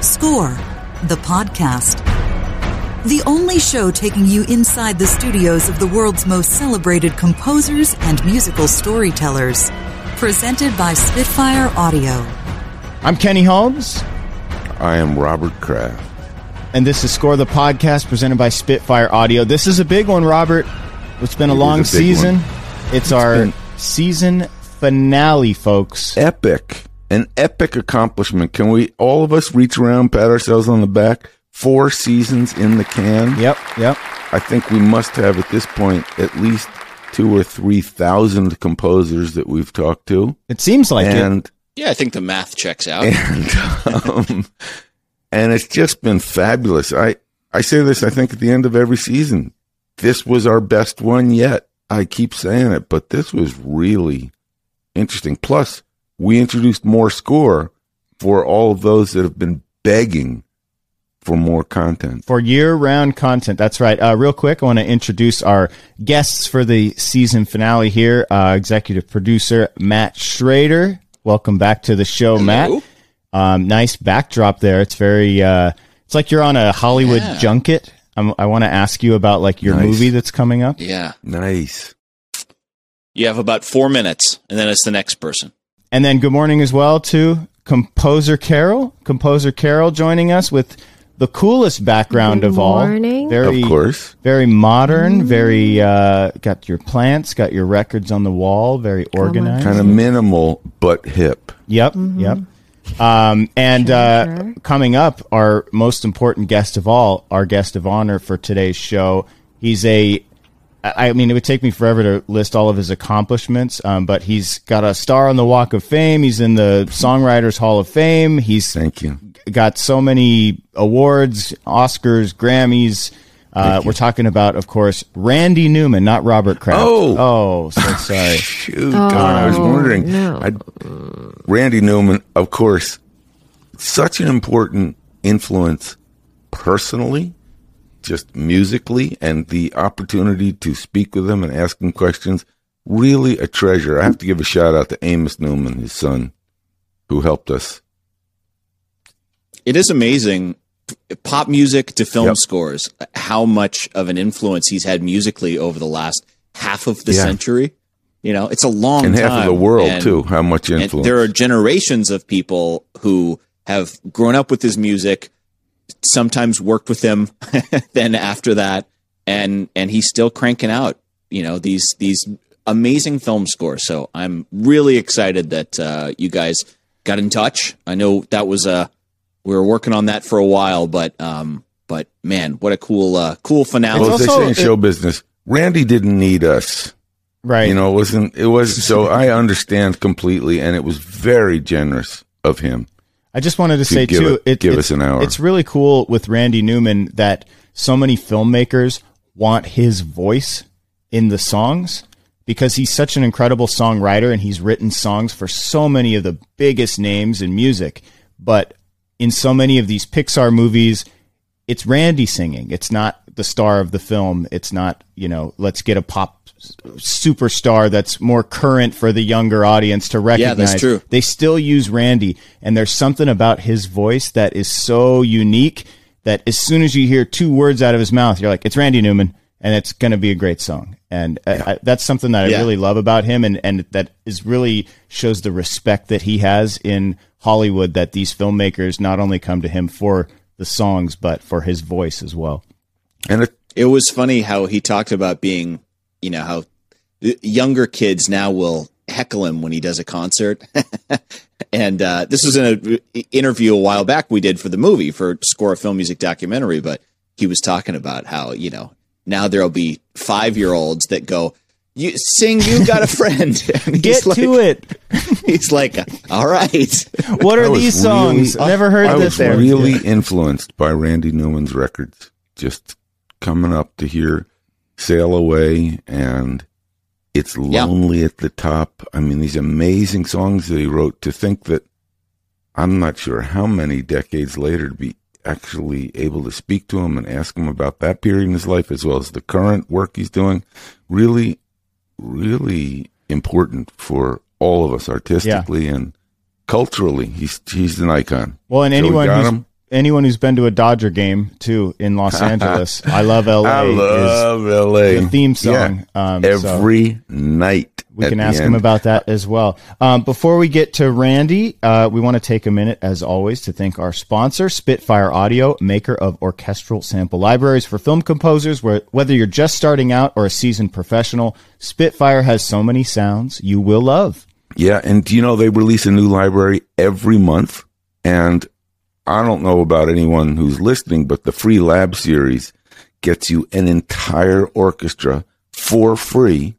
Score, the podcast. The only show taking you inside the studios of the world's most celebrated composers and musical storytellers. Presented by Spitfire Audio. I'm Kenny Holmes, I am Robert Kraft. and this is Score the Podcast presented by Spitfire Audio. This is a big one, Robert. It's been a It is long a season. one. It's, our been- season finale, folks. Epic. An epic accomplishment. Can we all of us reach around, pat ourselves on the back? Four seasons in the can. Yep, yep. I think we must have at this point at least two or three thousand composers that we've talked to. It seems like it. and Yeah, I think the math checks out. and um, and it's just been fabulous. I I say this. I think at the end of every season, this was our best one yet. I keep saying it, but this was really interesting. Plus, we introduced more score for all of those that have been begging for more content. for year-round content. That's right. Uh, real quick, I want to introduce our guests for the season finale here. Uh, executive producer Matt Schrader. Welcome back to the show, Matt. Um, nice backdrop there. It's very. Uh, it's like you're on a Hollywood Yeah. junket. I'm, I want to ask you about like your Nice. movie that's coming up. Yeah. Nice. You have about four minutes, and then it's the next person. And then good morning as well to composer Carol. Composer Carol joining us with the coolest background Good of all. morning. Very, Of course. very modern. Very uh, got your plants, got your records on the wall. Very organized. Kind of minimal but hip. Yep, yep. Um, and uh, sure. coming up, our most important guest of all, our guest of honor for today's show. He's a, I I mean, it would take me forever to list all of his accomplishments, um, but he's got a star on the Walk of Fame. He's in the Songwriters Hall of Fame. He's Thank you. got so many awards, Oscars, Grammys. Uh, we're talking about, of course, Randy Newman, not Robert Kraft. Oh. oh, so sorry. Shoot, God, I was wondering. no. I, Randy Newman, of course, such an important influence personally, just musically, and the opportunity to speak with him and ask him questions. Really a treasure. I have to give a shout out to Amos Newman, his son, who helped us. It is amazing, pop music to film Yep. scores, how much of an influence he's had musically over the last half of the Yeah. century. You know, it's a long And time. half of the world, and- too. How much influence. there are generations of people who have grown up with his music, sometimes worked with him, then after that, and and he's still cranking out, you know, these these amazing film scores. So I'm really excited that uh, you guys got in touch. I know that was a we were working on that for a while, but um, but man, what a cool uh, cool finale. well, as they also- say in show business, Randy didn't need us. Right. You know, it wasn't, it was, so I understand completely, and it was very generous of him. I just wanted to say give too, it- give it's, us an hour. It's really cool with Randy Newman that so many filmmakers want his voice in the songs because he's such an incredible songwriter and he's written songs for so many of the biggest names in music. But in so many of these Pixar movies, it's Randy singing. It's not the star of the film. It's not, you know, let's get a pop superstar that's more current for the younger audience to recognize. Yeah, that's true. They still use Randy, and there's something about his voice that is so unique that as soon as you hear two words out of his mouth, you're like, it's Randy Newman, and it's going to be a great song. And uh, I, that's something that I Yeah. really love about him, and, and that is really shows the respect that he has in Hollywood that these filmmakers not only come to him for the songs, but for his voice as well. And it, It was funny how he talked about being, you know, how younger kids now will heckle him when he does a concert. and uh, this was in an interview a while back we did for the movie for Score a Film Music documentary, but he was talking about how, you know, now there'll be five year olds that go, you sing, you got a friend. Get he's like, to it. He's like, all right. What are these songs? really- Never heard I this. was before. really influenced by Randy Newman's records, just coming up to hear Sail Away and It's Yeah. Lonely at the Top. I mean, these amazing songs that he wrote to think that I'm not sure how many decades later to be actually able to speak to him and ask him about that period in his life as well as the current work he's doing. Really, really important for all of us artistically and culturally. He's he's an icon. Well, and So anyone got who's him. Anyone who's been to a Dodger game too in Los Angeles, I love LA. I love LA. the theme song, um, so- every night. we can ask him about that as well. Um, before we get to Randy, uh, we want to take a minute, as always, to thank our sponsor, Spitfire Audio, maker of orchestral sample libraries for film composers. Where whether you're just starting out or a seasoned professional, Spitfire has so many sounds you will love. Yeah, and you know they release a new library every month? And I don't know about anyone who's listening, but the free lab series gets you an entire orchestra for free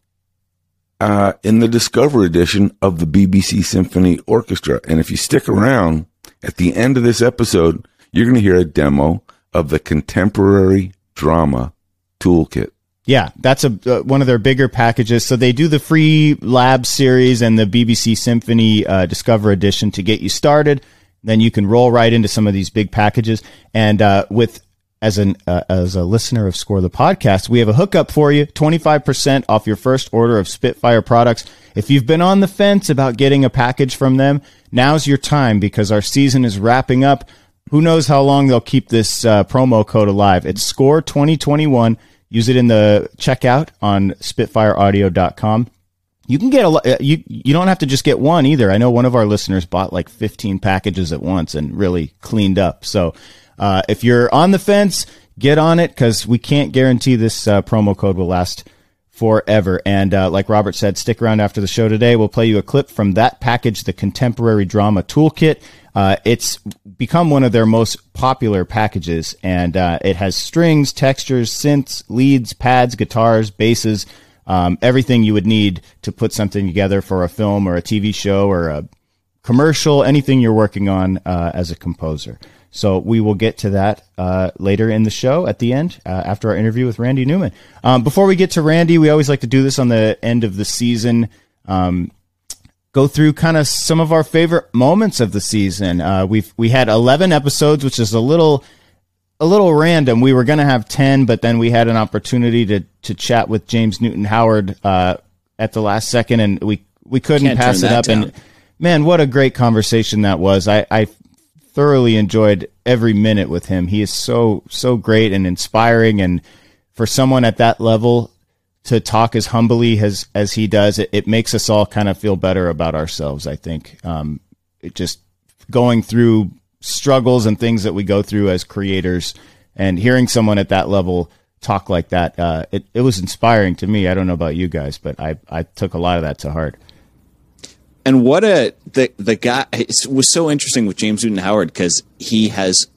uh, in the Discover edition of the BBC Symphony Orchestra. And if you stick around at the end of this episode, you're going to hear a demo of the Contemporary Drama Toolkit. Yeah, that's a uh, one of their bigger packages. So they do the free lab series and the BBC Symphony uh, Discover Edition to get you started. Then you can roll right into some of these big packages. And uh, with as an uh, as a listener of Score the podcast, we have a hookup for you: twenty five percent off your first order of Spitfire products. If you've been on the fence about getting a package from them, now's your time because our season is wrapping up. Who knows how long they'll keep this uh, promo code alive? It's Score twenty twenty one. Use it in the checkout on SpitfireAudio.com. You can get a lo- uh, you you don't have to just get one either. I know one of our listeners bought like 15 packages at once and really cleaned up. So uh, if you're on the fence, get on it because we can't guarantee this uh, promo code will last forever. And uh, like Robert said, stick around after the show today. We'll play you a clip from that package, the Contemporary Drama Toolkit. Uh, it's become one of their most popular packages, and uh, it has strings, textures, synths, leads, pads, guitars, basses, um, everything you would need to put something together for a film or a TV show or a commercial, anything you're working on uh, as a composer. So we will get to that uh, later in the show at the end uh, after our interview with Randy Newman. Um, before we get to Randy, we always like to do this on the end of the season. Um, go through kind of some of our favorite moments of the season. Uh, we've we had 11 episodes, which is a little a little random. We were going to have 10, but then we had an opportunity to to chat with James Newton Howard uh, at the last second, and we we couldn't Can't pass it up. down. And man, what a great conversation that was! I, I thoroughly enjoyed every minute with him. He is so so great and inspiring, and for someone at that level to talk as humbly as as he does, it, it makes us all kind of feel better about ourselves. I think um, it just going through struggles and things that we go through as creators, and hearing someone at that level talk like that, uh, it it was inspiring to me. I don't know about you guys, but I I took a lot of that to heart. And what a the the guy was so interesting with James Newton Howard because he has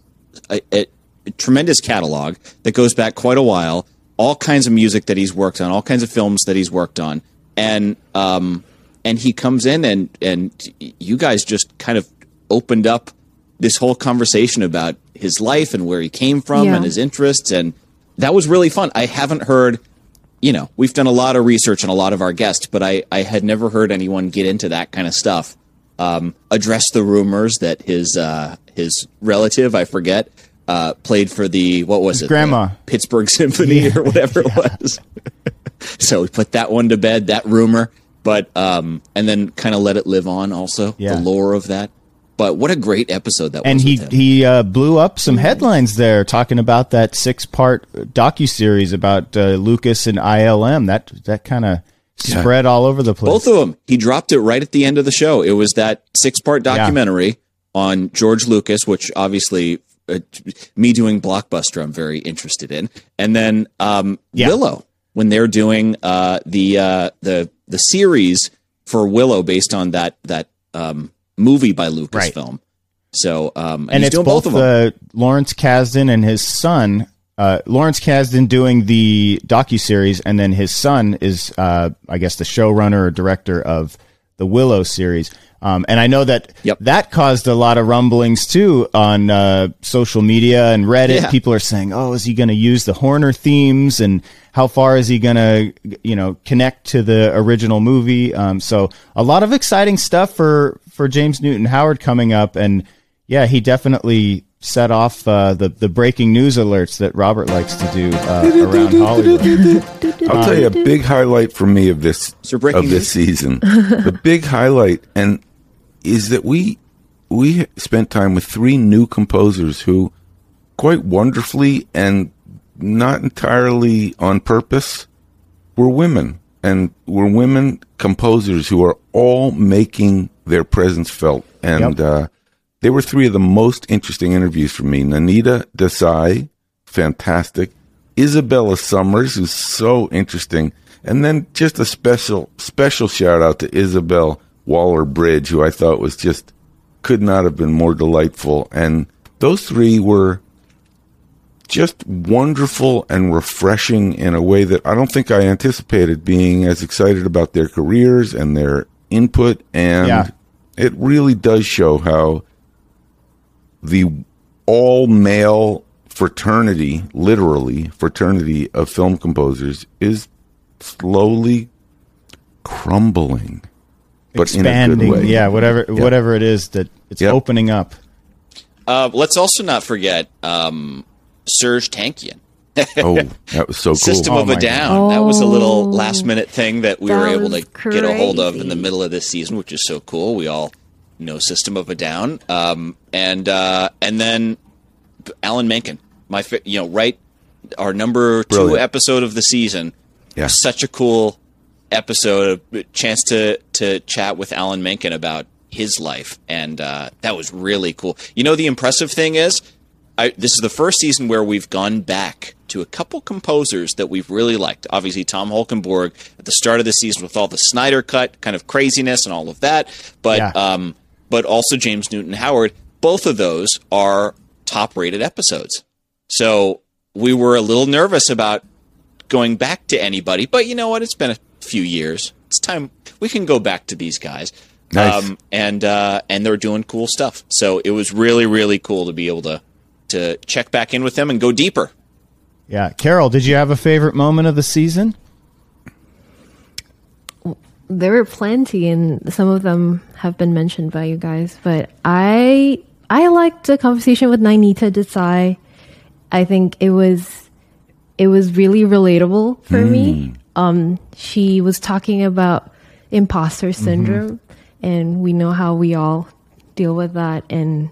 a, a, a tremendous catalog that goes back quite a while. All kinds of music that he's worked on, all kinds of films that he's worked on, and um, and he comes in and and you guys just kind of opened up this whole conversation about his life and where he came from Yeah. and his interests, and that was really fun. I haven't heard you know, we've done a lot of research on a lot of our guests, but I, I had never heard anyone get into that kind of stuff. Um, address the rumors that his uh, his relative, I forget, uh, played for the what was it, grandma. The Pittsburgh Symphony or whatever it was. so we put that one to bed, that rumor, but um, and then kind of let it live on. Also, Yeah. the lore of that. But what a great episode that and was. he with him. he uh, blew up some headlines there talking about that six part docu series about uh, Lucas and ILM. That that kind of spread all over the place. Both of them. He dropped it right at the end of the show. It was that six part documentary on George Lucas, which obviously uh, me doing Blockbuster, I'm very interested in. And then um, Yeah. Willow, when they're doing uh, the uh, the the series for Willow based on that that um, movie by Lucasfilm. So um, and, and it's doing both, both, of them. uh, Lawrence Kasdan and his son. Uh, Lawrence Kasdan doing the docu series, and then his son is, uh, I guess, the showrunner or director of the Willow series. Um, and I know that Yep. that caused a lot of rumblings too on uh, social media and Reddit. Yeah. People are saying, "Oh, is he going to use the Horner themes?" And how far is he going to, you know, connect to the original movie? Um, so a lot of exciting stuff for for James Newton Howard coming up, and yeah, he definitely set off uh, the the breaking news alerts that Robert likes to do uh, around Hollywood. I'll tell you a big highlight for me of this So of this season. the big highlight and is that we we spent time with three new composers who, quite wonderfully and not entirely on purpose, were women. And were women composers who are all making their presence felt. And Yep. uh, they were three of the most interesting interviews for me. Nainita Desai, fantastic. Isabella Summers, who's so interesting. And then just a special, special shout out to Isabel Waller Bridge, who I thought was just, could not have been more delightful. And those three were just wonderful and refreshing in a way that I don't think I anticipated being as excited about their careers and their input. And Yeah. it really does show how the all male fraternity, literally fraternity of film composers, is slowly crumbling, but in a Expanding. good way. Yeah, whatever whatever it is that it's Yep. opening up. Uh, let's also not forget um, Serj Tankian. Oh, that was so cool. System Oh of a my Down. That was a little Oh. last minute thing that we That were able to was get a hold of in the middle of this season, which is so cool. We all know System of a Down. Um, and uh, and then Alan Menken, my fa- you know right our number two episode of the season. Yeah. Such a cool episode, a chance to to chat with Alan Menken about his life, and uh, that was really cool. You know, the impressive thing is, I, this is the first season where we've gone back to a couple composers that we've really liked. Obviously, Tom Holkenborg at the start of the season with all the Snyder cut kind of craziness and all of that, but Yeah. um, but also James Newton Howard. Both of those are top rated episodes. So we were a little nervous about going back to anybody, but you know what? It's been a few years. It's time we can go back to these guys. Nice. and uh, and they're doing cool stuff. So it was really really cool to be able to to check back in with them and go deeper. Yeah, Carol, did you have a favorite moment of the season? There were plenty and some of them have been mentioned by you guys but i i liked the conversation with nainita desai. I think it was it was really relatable for me. Um she was talking about imposter syndrome and we know how we all deal with that and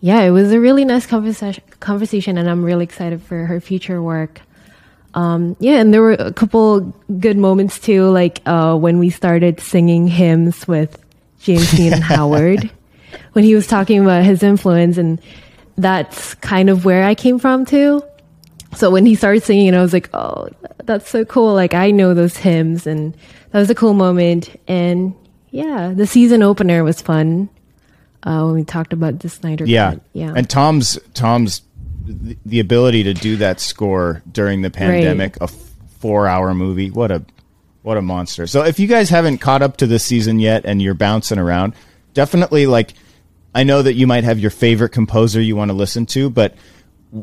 yeah it was a really nice conversation conversation and i'm really excited for her future work um, yeah, and there were a couple good moments too, like uh, when we started singing hymns with James Dean Howard, when he was talking about his influence, and that's kind of where I came from too. So when he started singing, and I was like, "Oh, that's so cool!" Like I know those hymns, and that was a cool moment. And yeah, the season opener was fun uh, when we talked about the Snyder Yeah, Cut. Yeah, And Tom's Tom's the, the ability to do that score during the pandemic, a f- four-hour movie. What a what a monster. So if you guys haven't caught up to this season yet and you're bouncing around, definitely like I know that you might have your favorite composer you want to listen to, but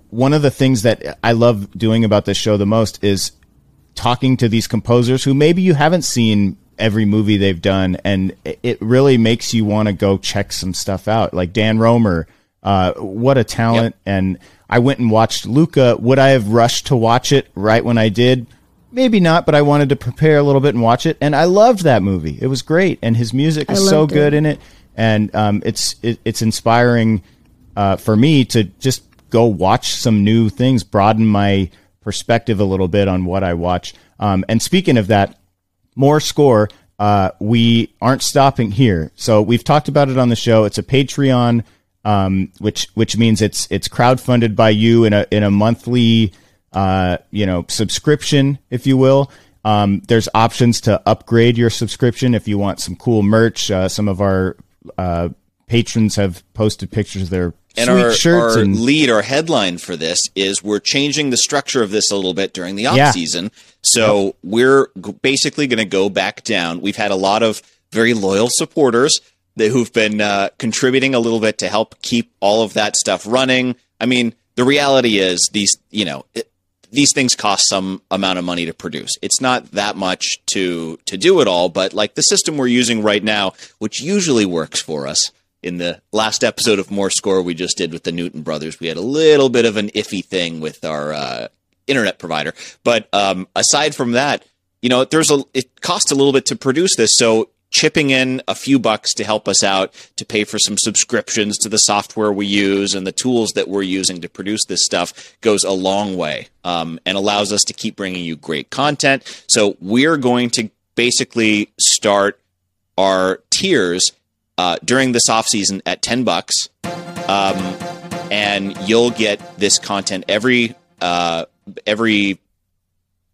one of the things that I love doing about this show the most is talking to these composers who maybe you haven't seen every movie they've done, and it- it really makes you want to go check some stuff out. Like Dan Romer, uh, what a talent! And I went and watched Luca. Would I have rushed to watch it right when I did? Maybe not, but I wanted to prepare a little bit and watch it, and I loved that movie. It was great, and his music is so loved it. good in it, and um, it's it, it's inspiring uh, for me to just go watch some new things, broaden my perspective a little bit on what I watch. Um, and speaking of that, more score. Uh, we aren't stopping here, so we've talked about it on the show. It's a Patreon, um, which which means it's it's crowdfunded by you in a in a monthly, uh, you know, subscription, if you will. Um, there's options to upgrade your subscription if you want some cool merch. Uh, some of our uh, patrons have posted pictures of their And sweet our, shirts our and lead, our headline for this is we're changing the structure of this a little bit during the off Yeah. season. So we're g- basically going to go back down. We've had a lot of very loyal supporters who've been uh, contributing a little bit to help keep all of that stuff running. I mean, the reality is these, you know, it, these things cost some amount of money to produce. It's not that much to to do it all, but like the system we're using right now, which usually works for us. In the last episode of More Score we just did with the Newton brothers, we had a little bit of an iffy thing with our uh, internet provider. But um, aside from that, you know, there's a it costs a little bit to produce this. So chipping in a few bucks to help us out to pay for some subscriptions to the software we use and the tools that we're using to produce this stuff goes a long way um, and allows us to keep bringing you great content. So we're going to basically start our tiers uh, during this off season at 10 bucks. Um, and you'll get this content every uh, every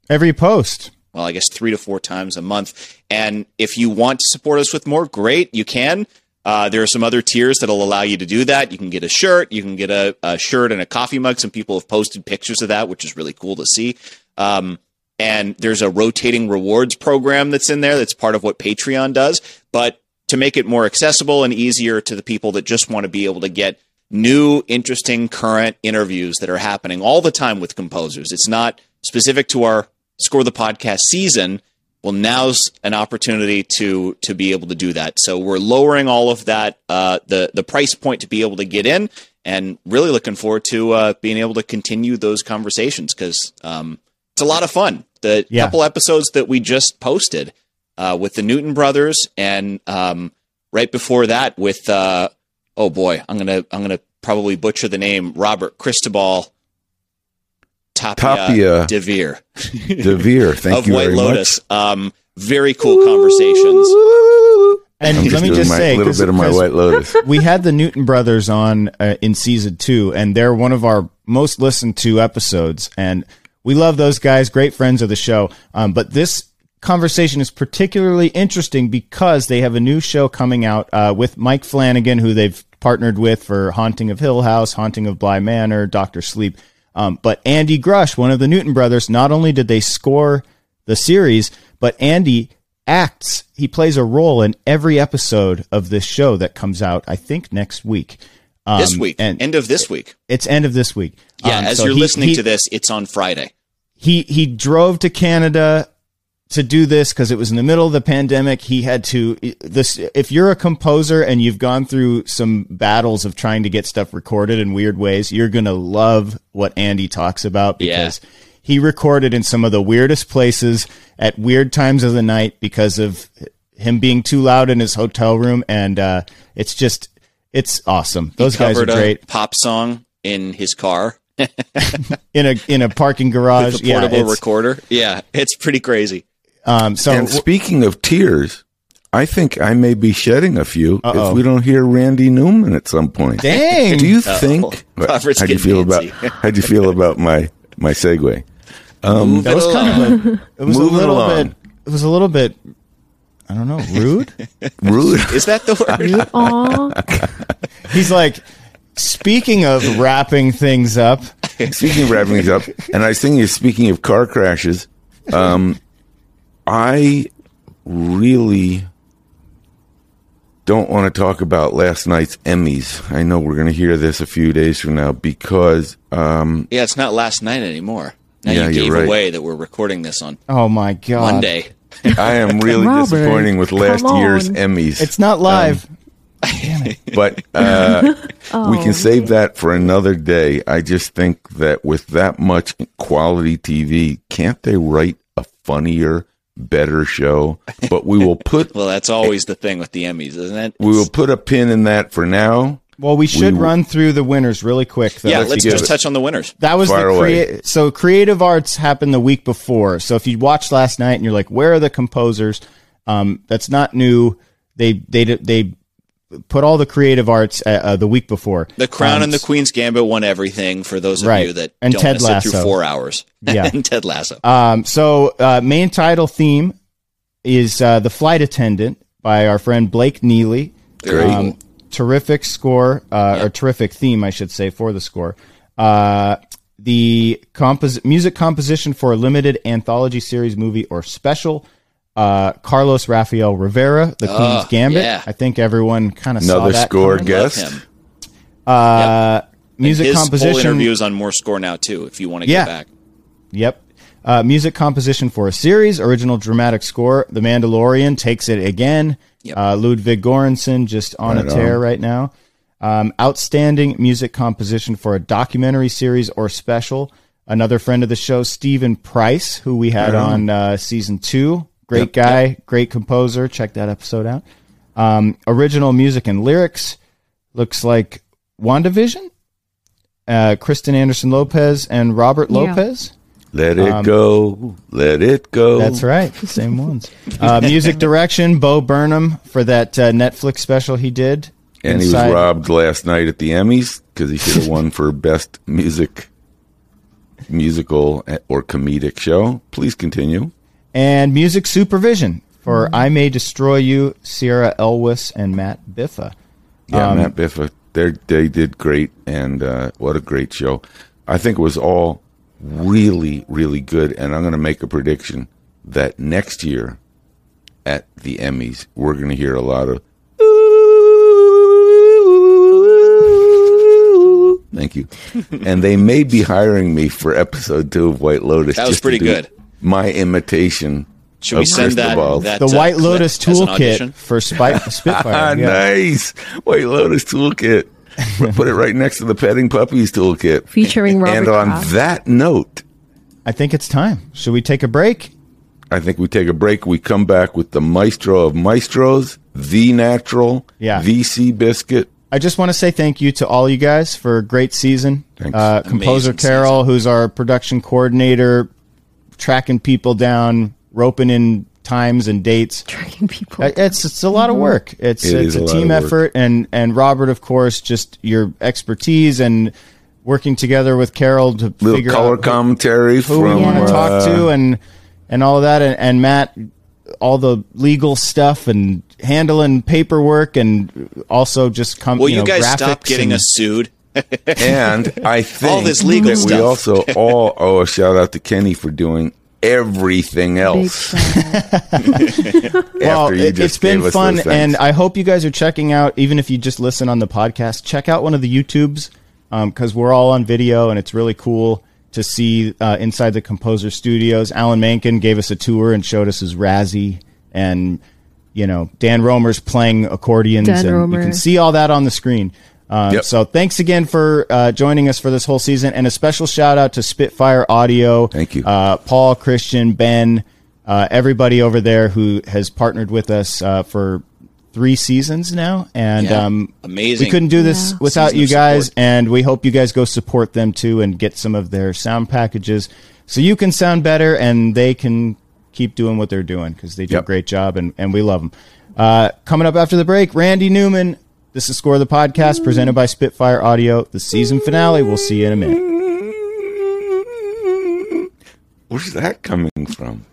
Every post. Well, I guess three to four times a month. And if you want to support us with more, great, you can. Uh, there are some other tiers that'll allow you to do that. You can get a shirt, you can get a, a shirt and a coffee mug. Some people have posted pictures of that, which is really cool to see. Um, and there's a rotating rewards program that's in there that's part of what Patreon does. But to make it more accessible and easier to the people that just want to be able to get new, interesting, current interviews that are happening all the time with composers. It's not specific to our Score the Podcast season. Well, now's an opportunity to to be able to do that. So we're lowering all of that, uh, the the price point to be able to get in, and really looking forward to uh, being able to continue those conversations because um, it's a lot of fun. The Yeah. couple episodes that we just posted uh, with the Newton brothers, and um, right before that with uh, oh boy, I'm gonna I'm gonna probably butcher the name Robert Cristobal Tapia, Tapia. De Vere Devere, thank of you White very Lotus. Um, very cool conversations. And I'm let me just my say, little bit of my White Lotus. we had the Newton brothers on uh, in season two, and they're one of our most listened to episodes. And we love those guys, great friends of the show. Um, but this conversation is particularly interesting because they have a new show coming out uh, with Mike Flanagan, who they've partnered with for Haunting of Hill House, Haunting of Bly Manor, Doctor Sleep. Um, but Andy Grush, one of the Newton brothers, not only did they score the series, but Andy acts. He plays a role in every episode of this show that comes out, I think, next week. Um, This week, and end of this week. it's end of this week. Yeah, Um, as so you're he- listening he- to this, it's on Friday. he he drove to Canada to do this because it was in the middle of the pandemic. He had to this. If you're a composer and you've gone through some battles of trying to get stuff recorded in weird ways, you're gonna love what Andy talks about Yeah. because he recorded in some of the weirdest places at weird times of the night because of him being too loud in his hotel room, and uh, it's just it's awesome. Those guys are great a pop song in his car, in a in a parking garage. the yeah, portable it's- recorder. Yeah, it's pretty crazy. Um, so And speaking of tears, I think I may be shedding a few Uh-oh. if we don't hear Randy Newman at some point. dang, Do you think? Robert's how do you getting feel about? How do you feel about my my segue? Move That was kind of a, it was a Moving little along. bit it was a little bit I don't know, rude. Rude. Is that the word? Aw, He's like speaking of wrapping things up. speaking of wrapping things up, and I was thinking of speaking of car crashes, um, I really don't want to talk about last night's Emmys. I know we're going to hear this a few days from now because um, yeah, it's not last night anymore. Now Yeah, you you're gave right. away that we're recording this on Oh my god. Monday. I am really Robert, disappointing with last year's. Emmys. It's not live. but uh, we Oh, can save that for another day. I just think that with that much quality TV, can't they write a funnier, better show? But we will put Well, that's always the thing with the Emmys, isn't it? we will put a pin in that for now. well, we should we- run through the winners really quick though. yeah, let's let's just it- touch on the winners. That was Fire the away. crea- so creative arts happened the week before. So if you watched last night and you're like, where are the composers? Um, that's not new. They they they put all the creative arts uh, uh, the week before. The Crown Um, and the Queen's Gambit won everything for those of Right. you that And don't Ted sit through four hours. Yeah. and Ted Lasso. Um, so uh, main title theme is uh, the flight attendant by our friend Blake Neely. Very Um, cool. terrific score uh, or terrific theme, I should say, for the score. Uh, the compos- music composition for a limited anthology series, movie, or special. Uh, Carlos Rafael Rivera, The Queen's Gambit. yeah. I think everyone kind of saw Another that. score coming. Love guest. him. Uh, music His whole composition. interview is on More Score now too. If you want to Yeah. get back. Yep. Uh, music composition for a series, original dramatic score. The Mandalorian takes it again. Yep. Uh, Ludwig Göransson just on Right a tear on. right now. Um, outstanding music composition for a documentary series or special. Another friend of the show, Steven Price, who we had on uh, season two. Great Yep. guy, great composer. Check that episode out. Um, original music and lyrics looks like WandaVision, uh, Kristen Anderson Lopez, and Robert Yeah. Lopez. Let it go. Let it go. Um, That's right, same ones. Uh, music direction, Bo Burnham for that uh, Netflix special he did. And he was robbed last night at the Emmys because he should have won for best music, musical or comedic show. Please continue. And music supervision for Mm-hmm. I May Destroy You, Ciara Elwis, and Matt Biffa. Yeah, Um, Matt Biffa. They they did great, and uh, what a great show! I think it was all really really good. And I'm going to make a prediction that next year at the Emmys we're going to hear a lot of. Thank you. and they may be hiring me for episode two of White Lotus. That was just pretty do good. My imitation. Should we of send that, Cristobal. that The uh, White Lotus as an audition? toolkit for Spy- Ah, Spitfire. yeah. nice. White Lotus toolkit. Put it right next to the petting puppies toolkit. Featuring Robert And on Kraft. that note, I think it's time. Should we take a break? I think we take a break. We come back with the maestro of maestros, the natural, Yeah. the sea biscuit. I just want to say thank you to all you guys for a great season. Thanks. Uh, composer Amazing Carol, who's our production coordinator, tracking people down, roping in times and dates. tracking people. Uh, It's it's a lot of work. It's It it's a a, team effort, and and Robert, of course, just your expertise and working together with Carol to Little figure color out commentary who we want Yeah. to talk uh, to and and all of that, and, and Matt, all the legal stuff and handling paperwork, and also just come. Will you, you, know, guys stop getting and- us sued? And I think all this legal that we also all owe a shout out to Kenny for doing everything else. Well, it, it's been fun, and I hope you guys are checking out. Even if you just listen on the podcast, check out one of the YouTubes because we're all on video, and it's really cool to see uh, inside the composer studios. Alan Menken gave us a tour and showed us his Razzie, and you know Dan Romer's playing accordions, Dan and Romer. you can see all that on the screen. Um, Yep. So thanks again for uh, joining us for this whole season, and a special shout out to Spitfire Audio. Thank you. uh, Paul, Christian, Ben, uh, everybody over there who has partnered with us uh, for three seasons now, and Yeah. um, Amazing. We couldn't do this Yeah. without Season you guys, support. and we hope you guys go support them too and get some of their sound packages so you can sound better and they can keep doing what they're doing because they do Yep. a great job and, and we love them. Uh, coming up after the break, Randy Newman. This is Score the Podcast presented by Spitfire Audio, the season finale. We'll see you in a minute. Where's that coming from?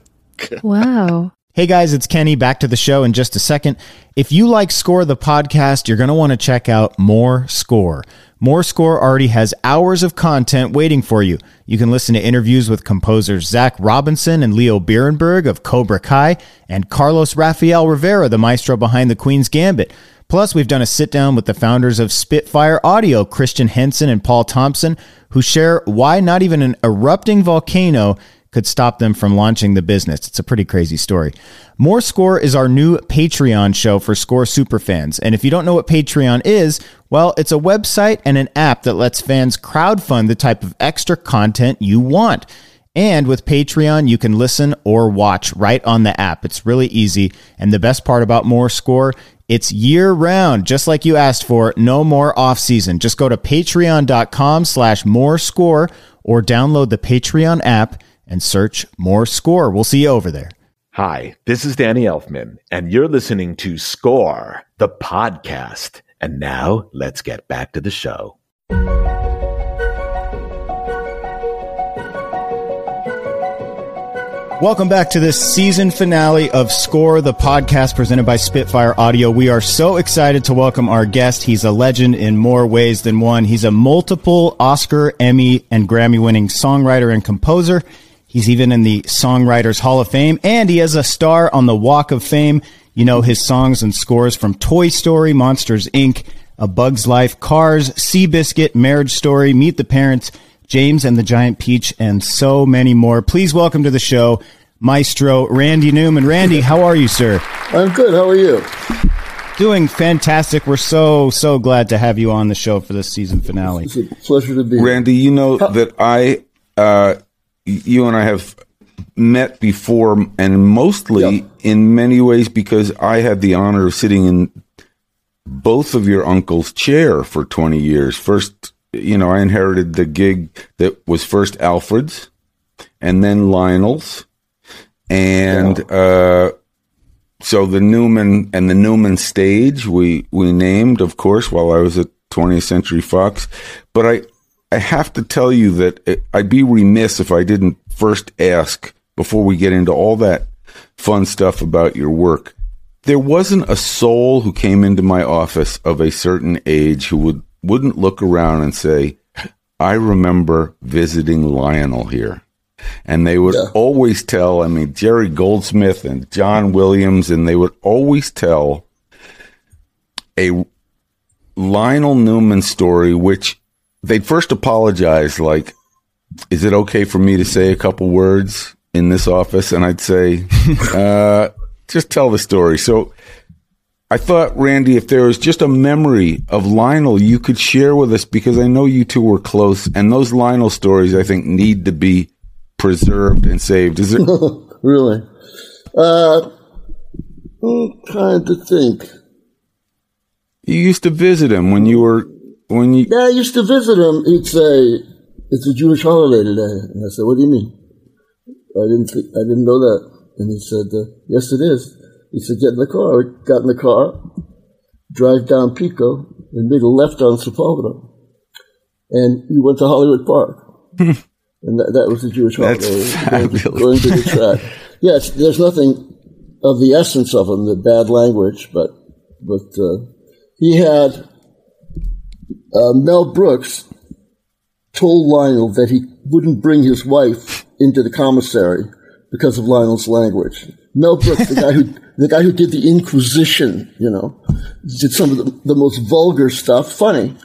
wow. Hey guys, it's Kenny. Back to the show in just a second. If you like Score the podcast, you're going to want to check out More Score. More Score already has hours of content waiting for you. You can listen to interviews with composers Zach Robinson and Leo Birenberg of Cobra Kai and Carlos Rafael Rivera, the maestro behind the Queen's Gambit. Plus, we've done a sit down with the founders of Spitfire Audio, Christian Henson and Paul Thompson, who share why not even an erupting volcano could stop them from launching the business. It's a pretty crazy story. More Score is our new Patreon show for Score superfans. And if you don't know what Patreon is, well, it's a website and an app that lets fans crowdfund the type of extra content you want. And with Patreon, you can listen or watch right on the app. It's really easy. And the best part about More Score, it's year round, just like you asked for. No more off season. Just go to patreon.com slash more score or download the Patreon app and search more score. We'll see you over there. Hi, this is Danny Elfman, and you're listening to Score, the podcast. And now let's get back to the show. Welcome back to this season finale of Score, the podcast presented by Spitfire Audio. We are so excited to welcome our guest. He's a legend in more ways than one. He's a multiple Oscar, Emmy, and Grammy winning songwriter and composer. He's even in the Songwriters Hall of Fame, and he has a star on the Walk of Fame. You know his songs and scores from Toy Story, Monsters Inc., A Bug's Life, Cars, Seabiscuit, Marriage Story, Meet the Parents, James and the Giant Peach, and so many more. Please welcome to the show, Maestro Randy Newman. Randy, how are you, sir? I'm good. How are you? Doing fantastic. We're so, so glad to have you on the show for this season finale. It's a pleasure to be here. Randy, you know that I, uh, you and I have met before, and mostly Yep. in many ways because I had the honor of sitting in both of your uncle's chair for 20 years. First, you know, I inherited the gig that was first Alfred's and then Lionel's. And, uh, so the Newman and the Newman stage we, we named, of course, while I was at 20th Century Fox. But I, I have to tell you that it, I'd be remiss if I didn't first ask before we get into all that fun stuff about your work. There wasn't a soul who came into my office of a certain age who would wouldn't look around and say, "I remember visiting Lionel here." And they would Yeah. always tell, I mean, Jerry Goldsmith and John Williams, and they would always tell a Lionel Newman story, which they'd first apologize, like, is it okay for me to say a couple words in this office? And I'd say, uh, just tell the story. So I thought, Randy, if there was just a memory of Lionel you could share with us, because I know you two were close, and those Lionel stories, I think, need to be preserved and saved. Is it? Really? Uh, I'm trying to think. you used to visit him when you were when you. Yeah, I used to visit him. He'd say, "It's a Jewish holiday today," and I said, "What do you mean?" I didn't. Think, I didn't know that. And he said, uh, "Yes, it is." He said, "Get in the car." We got in the car, drive down Pico, and made a left on Sepulveda, and we went to Hollywood Park. and that, that was the Jewish holiday. Going to the track. Yes, there's nothing of the essence of him, the bad language, but but uh, he had uh, Mel Brooks told Lionel that he wouldn't bring his wife into the commissary because of Lionel's language. Mel Brooks, the guy who the guy who did the Inquisition, you know, did some of the, the most vulgar stuff, funny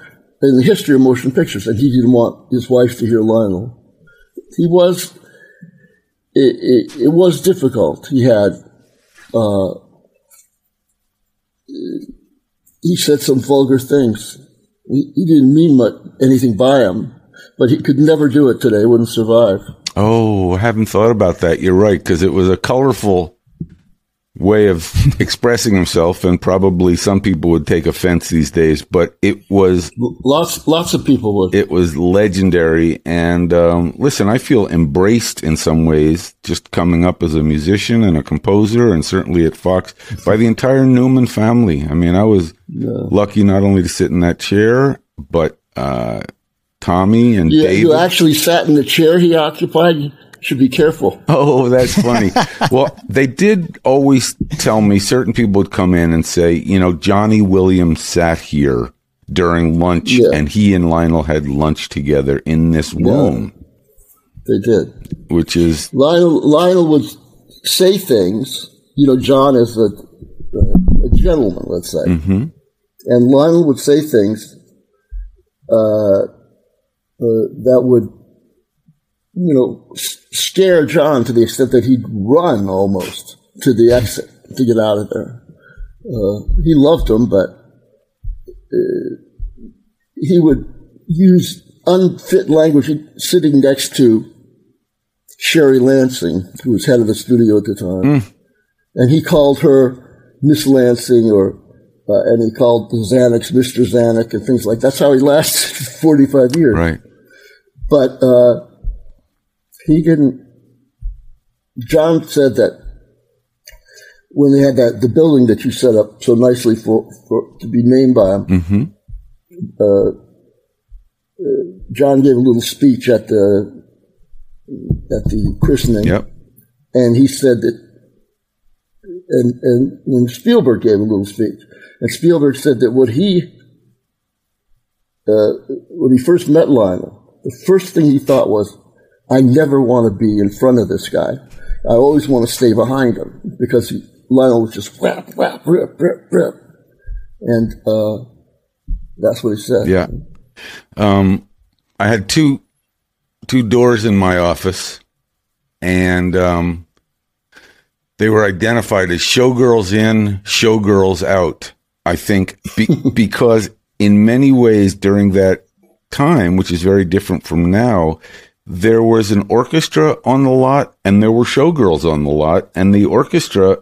in the history of motion pictures, and he didn't want his wife to hear Lionel. He was. It, it, it was difficult. He had. Uh, he said some vulgar things. He, he didn't mean much, anything by them, but he could never do it today. Wouldn't survive. Oh, I haven't thought about that. You're right, because it was a colorful way of expressing himself, and probably some people would take offense these days. But it was Lots, lots of people would. it was legendary. And um, listen, I feel embraced in some ways, just coming up as a musician and a composer, and certainly at Fox by the entire Newman family. I mean, I was lucky not only to sit in that chair, but uh, Tommy and you, David. you actually sat in the chair he occupied. Should be careful. Oh, that's funny. well, they did always tell me certain people would come in and say, you know, Johnny Williams sat here during lunch Yeah. and he and Lionel had lunch together in this room, They did. which is, Lionel, Lionel would say things. You know, John is a, a gentleman, let's say, mm-hmm. and Lionel would say things uh, uh, that would, you know, scare John to the extent that he'd run almost to the exit to get out of there. Uh, he loved him, but uh, he would use unfit language sitting next to Sherry Lansing, who was head of the studio at the time. And he called her Miss Lansing or uh, and he called the Zanucks Mr. Xanax and things like That's how he lasted 45 years. right. But uh, he didn't. John said that when they had that the building that you set up so nicely for, for to be named by him, Mm-hmm. uh, uh, John gave a little speech at the at the christening, Yep. and he said that, and and when Spielberg gave a little speech, and Spielberg said that what he uh, when he first met Lionel, the first thing he thought was, I never want to be in front of this guy. I always want to stay behind him because he, Lionel was just whap, whap, rip, rip, rip. And uh, that's what he said. Yeah. Um, I had two two doors in my office, and um, they were identified as showgirls in, showgirls out. I think be, because in many ways during that time, which is very different from now, there was an orchestra on the lot and there were showgirls on the lot and the orchestra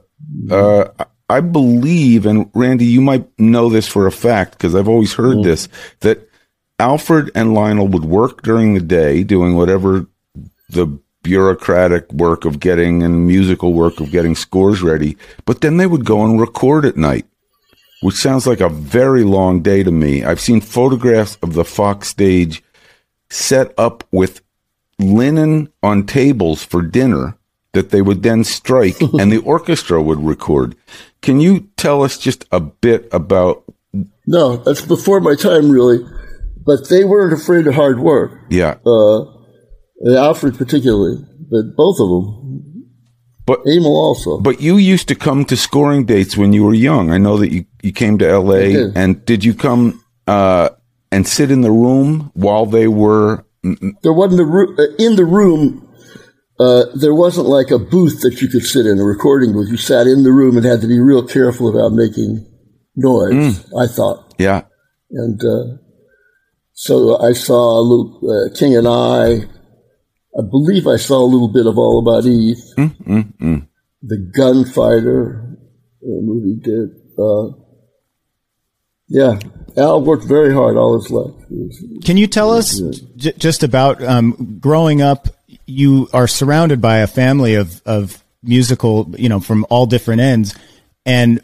uh, I believe, and Randy, you might know this for a fact because I've always heard mm. this, that Alfred and Lionel would work during the day doing whatever the bureaucratic work of getting and musical work of getting scores ready, but then they would go and record at night, which sounds like a very long day to me. I've seen photographs of the Fox stage set up with linen on tables for dinner that they would then strike and the orchestra would record. Can you tell us just a bit about? No, that's before my time, really. But they weren't afraid of hard work. Yeah. Uh, Alfred particularly, but both of them. But Emil also. But you used to come to scoring dates when you were young. I know that you, you came to L.A. Did. and did you come uh, and sit in the room while they were? There wasn't a room uh, in the room uh, there wasn't like a booth that you could sit in, a recording booth. You sat in the room and had to be real careful about making noise, mm. I thought. Yeah. And uh, so I saw a little uh, King and I. I believe I saw a little bit of All About Eve. Mm, mm, mm. the Gunfighter movie did. Uh, yeah, Al worked very hard all his life. Can you tell us j- just about um, growing up you are surrounded by a family of, of musical, you know, from all different ends. And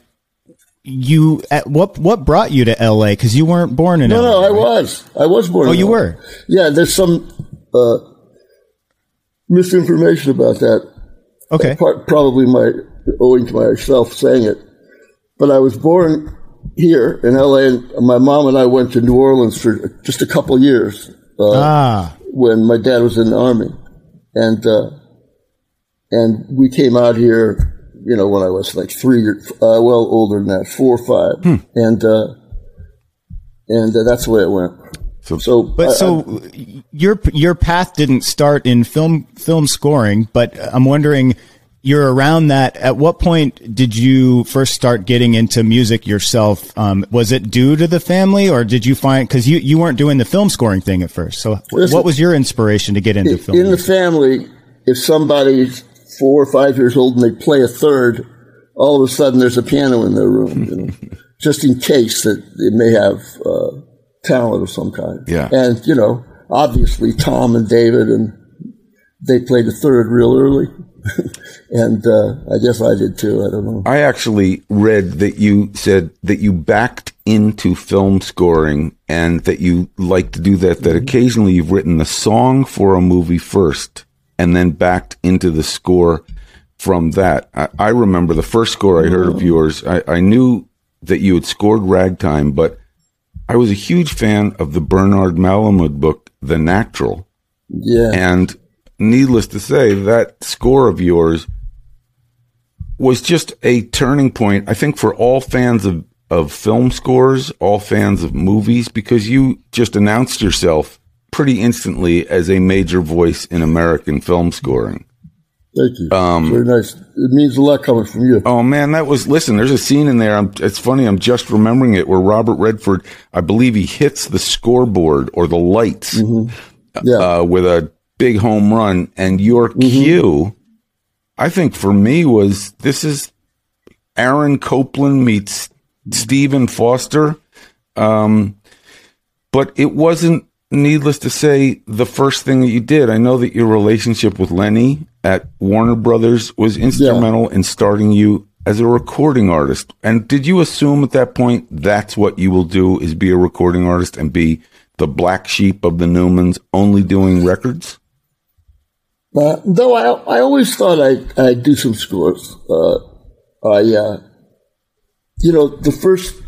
you, at what, what brought you to LA? Cause you weren't born in no, LA. No, I was. I was born Oh, you LA. were? Yeah. There's some, uh, misinformation about that. Okay. Part, probably my, owing to myself saying it. But I was born here in LA and my mom and I went to New Orleans for just a couple years. Uh, ah. When my dad was in the army and uh, and we came out here, you know, when I was like three, years, uh, well older than that, four or five, hmm. and uh, and uh, that's the way it went. So, so but I, so I, your your path didn't start in film film scoring, but I'm wondering you're around that. At what point did you first start getting into music yourself? Um, was it due to the family, or did you find because you, you weren't doing the film scoring thing at first? So, Listen, what was your inspiration to get into film? In music? the family, if somebody's four or five years old and they play a third, all of a sudden there's a piano in their room, you know, just in case that they may have uh, talent of some kind. Yeah, and you know, obviously Tom and David and they played a third real early. and uh, I guess I did too. I don't know. I actually read that you said that you backed into film scoring and that you like to do that. That mm-hmm. occasionally you've written the song for a movie first and then backed into the score from that. I, I remember the first score I heard of oh. yours. I, I knew that you had scored Ragtime, but I was a huge fan of the Bernard Malamud book, The Natural. Yeah. And needless to say, that score of yours was just a turning point, I think, for all fans of, of film scores, all fans of movies, because you just announced yourself pretty instantly as a major voice in American film scoring. Thank you. Um, Very nice. It means a lot coming from you. Oh man, that was listen. There's a scene in there. I'm, it's funny. I'm just remembering it where Robert Redford, I believe he hits the scoreboard or the lights, mm-hmm. yeah. Uh, with a big home run. And your mm-hmm. cue, I think for me was this is Aaron Copland meets Stephen Foster. Um, but it wasn't, needless to say, the first thing that you did. I know that your relationship with Lenny at Warner Brothers was instrumental yeah. in starting you as a recording artist. And did you assume at that point that's what you will do is be a recording artist and be the black sheep of the Newmans, only doing records? Uh, though I, I always thought I'd, I'd do some scores. Uh, I, uh, you know, the first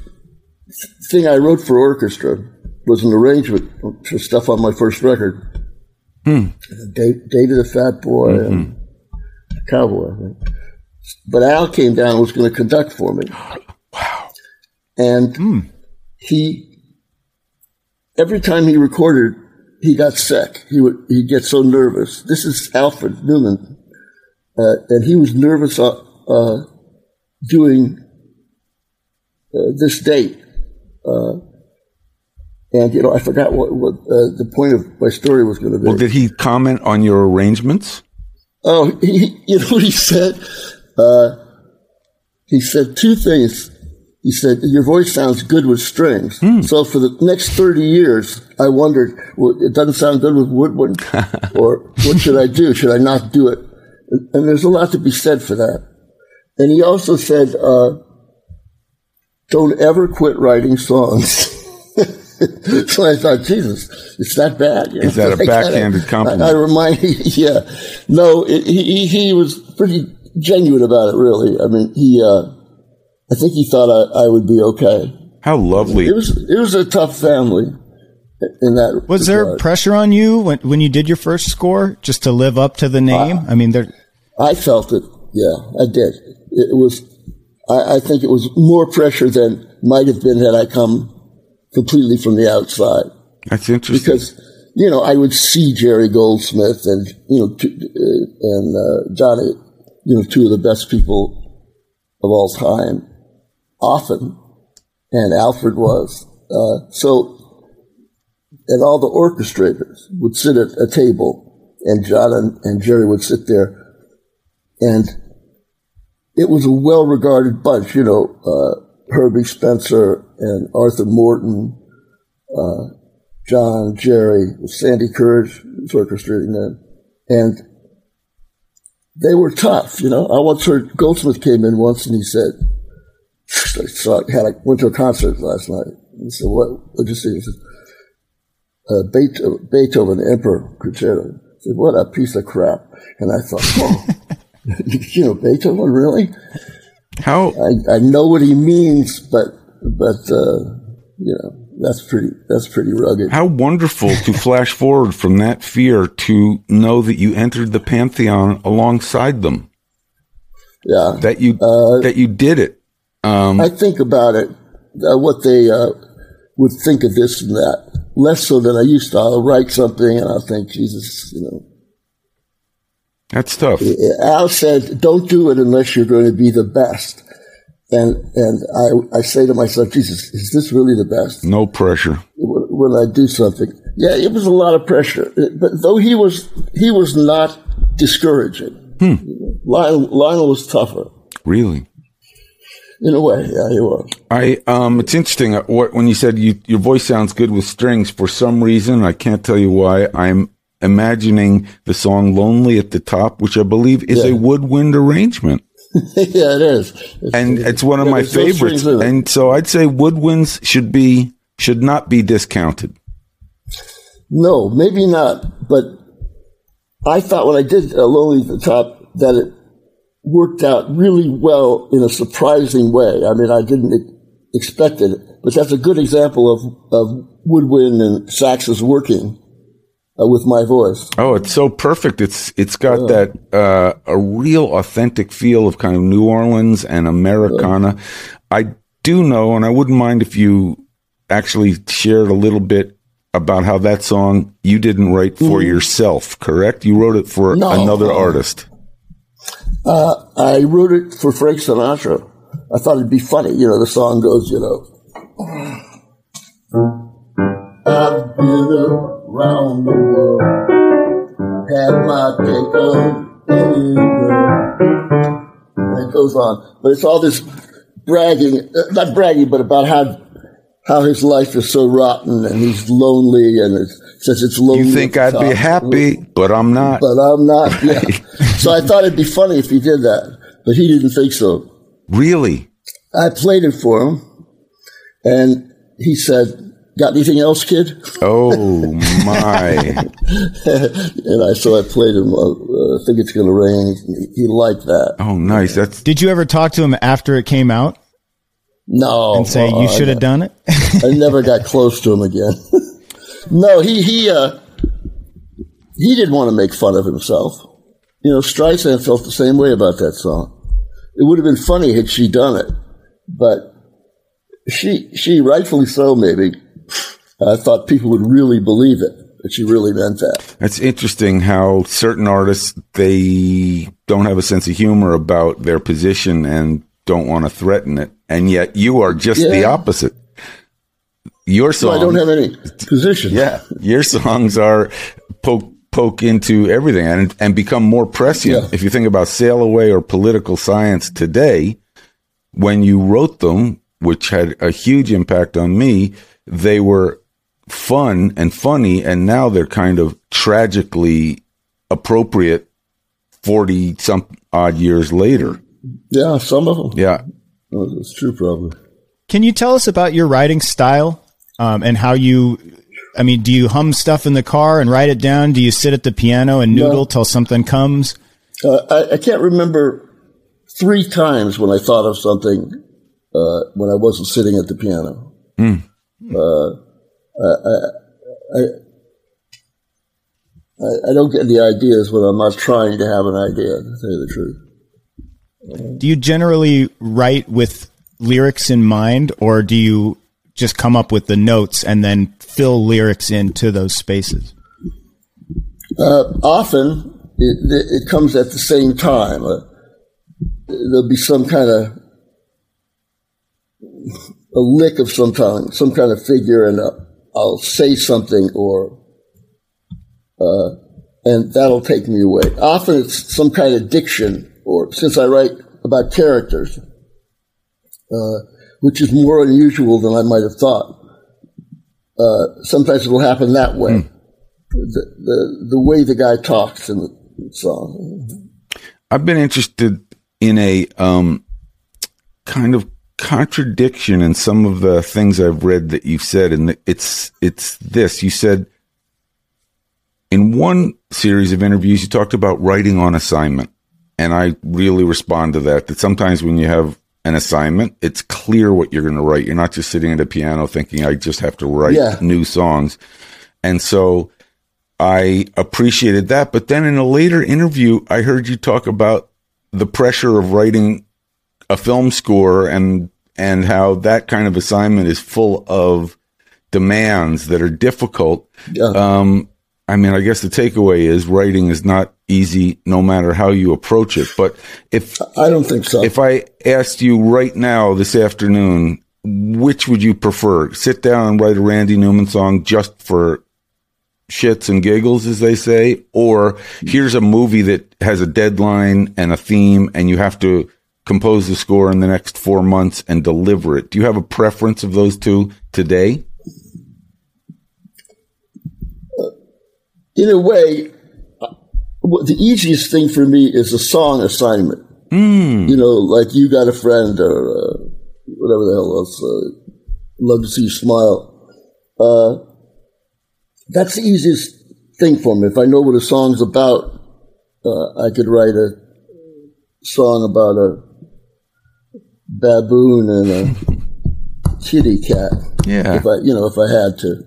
thing I wrote for orchestra was an arrangement for stuff on my first record. Hmm. Date, Davy the Fat Boy mm-hmm. and Cowboy. But Al came down and was going to conduct for me. Wow. And mm. he, every time he recorded he got sick. He would he'd get so nervous. This is Alfred Newman, uh, and he was nervous uh, uh, doing uh, this date. Uh, And you know, I forgot what, what uh, the point of my story was going to be. Well, did he comment on your arrangements? Oh, he, you know what he said? Uh, he said two things. He said, Your voice sounds good with strings. Hmm. So for the next 30 years, I wondered, well, it doesn't sound good with woodwind. or what should I do? Should I not do it? And, and there's a lot to be said for that. And he also said, uh, Don't ever quit writing songs. so I thought, Jesus, it's that bad. you Is know? that a backhanded compliment? I, I remind, yeah, no, it, he he- he was pretty genuine about it. Really, I mean, he, uh, I think he thought I, I would be okay. How lovely. It was it was a tough family in that. Was there pressure on you when, when you did your first score just to live up to the name? I mean, there. I felt it. Yeah, I did. It was. I, I think it was more pressure than might have been had I come completely from the outside. That's interesting. because you know I would see Jerry Goldsmith and you know t- uh, and uh, Johnny, you know, two of the best people of all time, often, and Alfred was uh, so, and all the orchestrators would sit at a table, and John and, and Jerry would sit there, and it was a well-regarded bunch, you know, uh, Herbie Spencer and Arthur Morton. John, Jerry, Sandy Courage was orchestrating them. And they were tough, you know. I once heard Goldsmith came in once and he said, I had a, went to a concert last night. He said, what, what'd you see? He said, uh, Beethoven, Beethoven Emperor Concerto. I said, what a piece of crap. And I thought, oh, you know, Beethoven, really? How I, I know what he means, but, but, uh, you know, that's pretty, that's pretty rugged. how wonderful to flash forward from that fear to know that you entered the pantheon alongside them. Yeah. That you Uh, that you did it. Um, I think about it, uh, what they uh, would think of this and that. Less so than I used to. I'll write something and I'll think, Jesus, you know. that's tough. Al said, don't do it unless you're going to be the best. And, and I, I say to myself, Jesus, is this really the best? No pressure. When I do something. Yeah, it was a lot of pressure. But though he was, he was not discouraging. Lionel, Lionel was tougher. Really. In a way, yeah, you was. I um, it's interesting. uh, What when you said you your voice sounds good with strings for some reason I can't tell you why. I'm imagining the song "Lonely" at the top, which I believe is a woodwind arrangement, yeah, it is. It's- and it's one of yeah, my no favorites. it. And so I'd say woodwinds should be should not be discounted. No, maybe not. But I thought when I did uh, Lonely at the Top that it worked out really well in a surprising way. I mean, I didn't expect it, but that's a good example of, of woodwind and saxes working uh, with my voice. Oh, it's so perfect. It's it's got that uh, a real authentic feel of kind of New Orleans and Americana. I do know, and I wouldn't mind if you actually shared a little bit about how that song you didn't write for yourself, correct? You wrote it for No. another artist. Uh, I wrote it for Frank Sinatra. I thought it'd be funny. You know, the song goes, you know, I've been around the world, had my take on. And it goes on. But it's all this bragging, uh, not bragging, but about how how his life is so rotten and he's lonely and it says it's lonely. You think I'd the be happy, but I'm not. But I'm not. Yeah. so I thought it'd be funny if he did that, but he didn't think so. Really? I played it for him, and he said, "Got anything else, kid?" Oh my! And I so I played him. Uh, I think it's going to rain. He, he liked that. Oh, nice. That's Did you ever talk to him after it came out No, and say uh, you should have done it? I never got close to him again. no, he he uh, he didn't want to make fun of himself. You know, Streisand felt the same way about that song. It would have been funny had she done it, but she she rightfully so maybe. I thought people would really believe it that she really meant that. It's interesting how certain artists they don't have a sense of humor about their position and don't want to threaten it, and yet you are just the opposite. your songs. I don't have any position. Yeah, your songs are poke poke into everything and and become more prescient. Yeah. If you think about "Sail Away" or "Political Science" today, when you wrote them, which had a huge impact on me, they were fun and funny, and now they're kind of tragically appropriate. Forty some odd years later. Yeah, some of them. Yeah, That's true, probably. Can you tell us about your writing style um, and how you? I mean, do you hum stuff in the car and write it down? Do you sit at the piano and noodle No. till something comes? Uh, I, I can't remember three times when I thought of something uh, when I wasn't sitting at the piano. Uh, I, I, I, I don't get the ideas when I'm not trying to have an idea, to tell you the truth. Do you generally write with lyrics in mind, or do you just come up with the notes and then fill lyrics into those spaces? Uh, often it, it, comes at the same time. Uh, there'll be some kind of a lick of some kind, some kind of figure, and uh, I'll say something, or uh, and that'll take me away. Often it's some kind of diction, or since I write about characters, uh, which is more unusual than I might have thought. Uh, sometimes it'll happen that way. The, the the way the guy talks in the song. I've been interested in a um, kind of contradiction in some of the things I've read that you've said, and it's it's this. You said in one series of interviews you talked about writing on assignment, and I really respond to that. That sometimes when you have an assignment, it's clear what you're going to write. You're not just sitting at a piano thinking I just have to write Yeah. new songs, and so. I appreciated that. But then in a later interview, I heard you talk about the pressure of writing a film score and and how that kind of assignment is full of demands that are difficult. Yeah. Um, I mean, I guess the takeaway is writing is not easy, no matter how you approach it. But if I don't think so. if I asked you right now this afternoon, which would you prefer? Sit down and write a Randy Newman song just for shits and giggles, as they say, or here's a movie that has a deadline and a theme, and you have to compose the score in the next four months and deliver it. Do you have a preference of those two today? In a way, uh, the easiest thing for me is a song assignment. You know, like you got a friend or uh, whatever the hell else. Uh, love to see you smile. Uh, that's the easiest thing for me. If I know what a song's about, uh, I could write a song about a baboon and a kitty cat. Yeah. If I, you know, if I had to.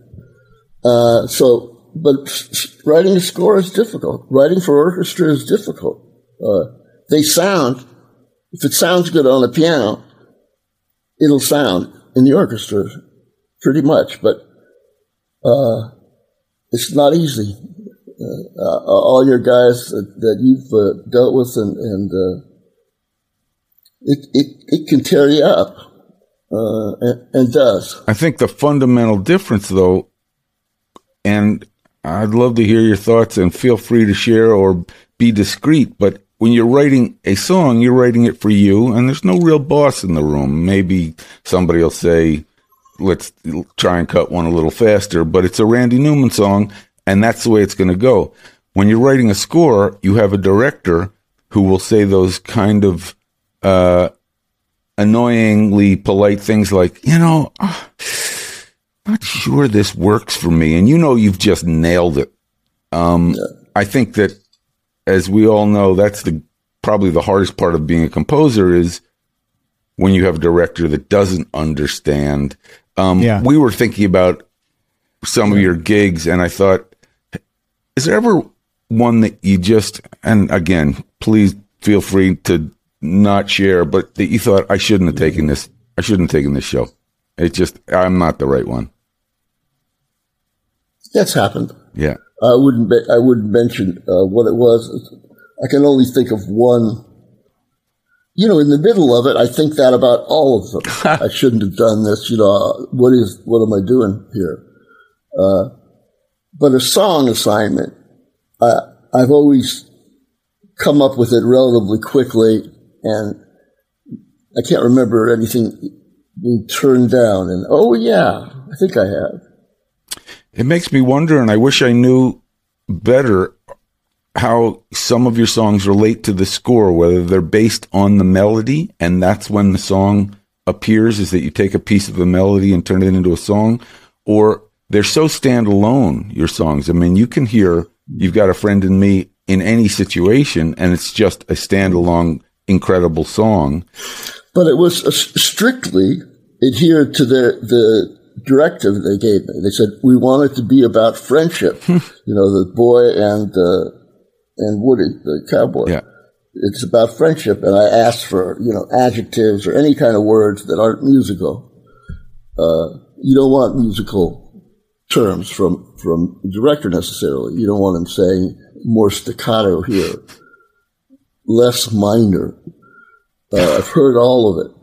Uh, so, but writing a score is difficult. Writing for orchestra is difficult. Uh, they sound, if it sounds good on the piano, it'll sound in the orchestra pretty much, but, uh, it's not easy. Uh, uh, all your guys that, that you've uh, dealt with and, and uh, it, it, it can tear you up, uh, and, and does. I think the fundamental difference, though, and I'd love to hear your thoughts and feel free to share or be discreet, but when you're writing a song, you're writing it for you, and there's no real boss in the room. Maybe somebody will say, let's try and cut one a little faster, but it's a Randy Newman song, and that's the way it's going to go. When you're writing a score, you have a director who will say those kind of uh, annoyingly polite things like, you know, ah, not sure this works for me. And you know, you've just nailed it. Um, I think that as we all know, that's the probably the hardest part of being a composer is when you have a director that doesn't understand. Um, Yeah. we were thinking about some of your gigs and I thought, is there ever one that you just, and again, please feel free to not share, but that you thought I shouldn't have taken this, I shouldn't have taken this show. It just, I'm not the right one. That's happened. Yeah. I wouldn't. Be, I wouldn't mention uh, what it was. I can only think of one. you know, in the middle of it, I think that about all of them. I shouldn't have done this. You know, what is, what am I doing here? Uh, but a song assignment, uh, I've always come up with it relatively quickly and I can't remember anything being turned down. And oh yeah, I think I have. It makes me wonder, and I wish I knew better how some of your songs relate to the score, whether they're based on the melody, and that's when the song appears, is that you take a piece of the melody and turn it into a song, or they're so standalone, your songs. I mean, you can hear You've Got a Friend in Me in any situation, and it's just a standalone, incredible song. But it was strictly adhered to the, the directive they gave me. They said, we want it to be about friendship. you know, the boy and, uh, and Woody, the cowboy. Yeah. It's about friendship. And I asked for, you know, adjectives or any kind of words that aren't musical. Uh, you don't want musical terms from, from the director necessarily. You don't want him saying more staccato here, less minor. Uh, I've heard all of it.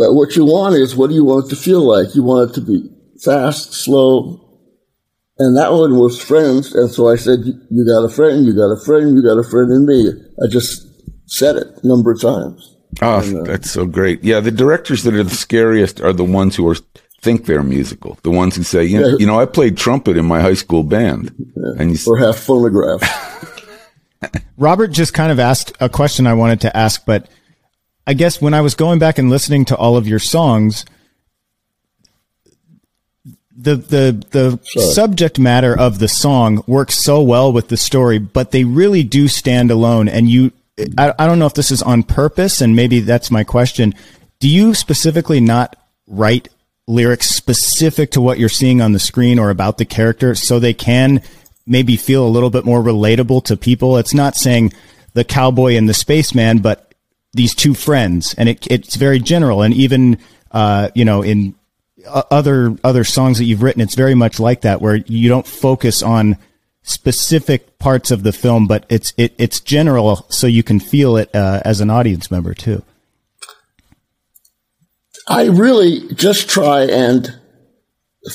But what you want is, what do you want it to feel like? You want it to be fast, slow. And that one was friends. And so I said, you got a friend, you got a friend, you got a friend in me. I just said it a number of times. Oh, and, uh, that's so great. Yeah. The directors that are the scariest are the ones who are think they're musical. The ones who say, you know, you know I played trumpet in my high school band. Yeah, and you, or half phonograph. Robert just kind of asked a question I wanted to ask, but I guess when I was going back and listening to all of your songs, the the the Sorry. subject matter of the song works so well with the story, but they really do stand alone. And you, I, I don't know if this is on purpose, and maybe that's my question. Do you specifically not write lyrics specific to what you're seeing on the screen or about the character so they can maybe feel a little bit more relatable to people. It's not saying the cowboy and the spaceman, but these two friends, and it, it's very general. And even uh, you know in other other songs that you've written, it's very much like that, where you don't focus on specific parts of the film, but it's it, it's general, so you can feel it uh, as an audience member too. I really just try and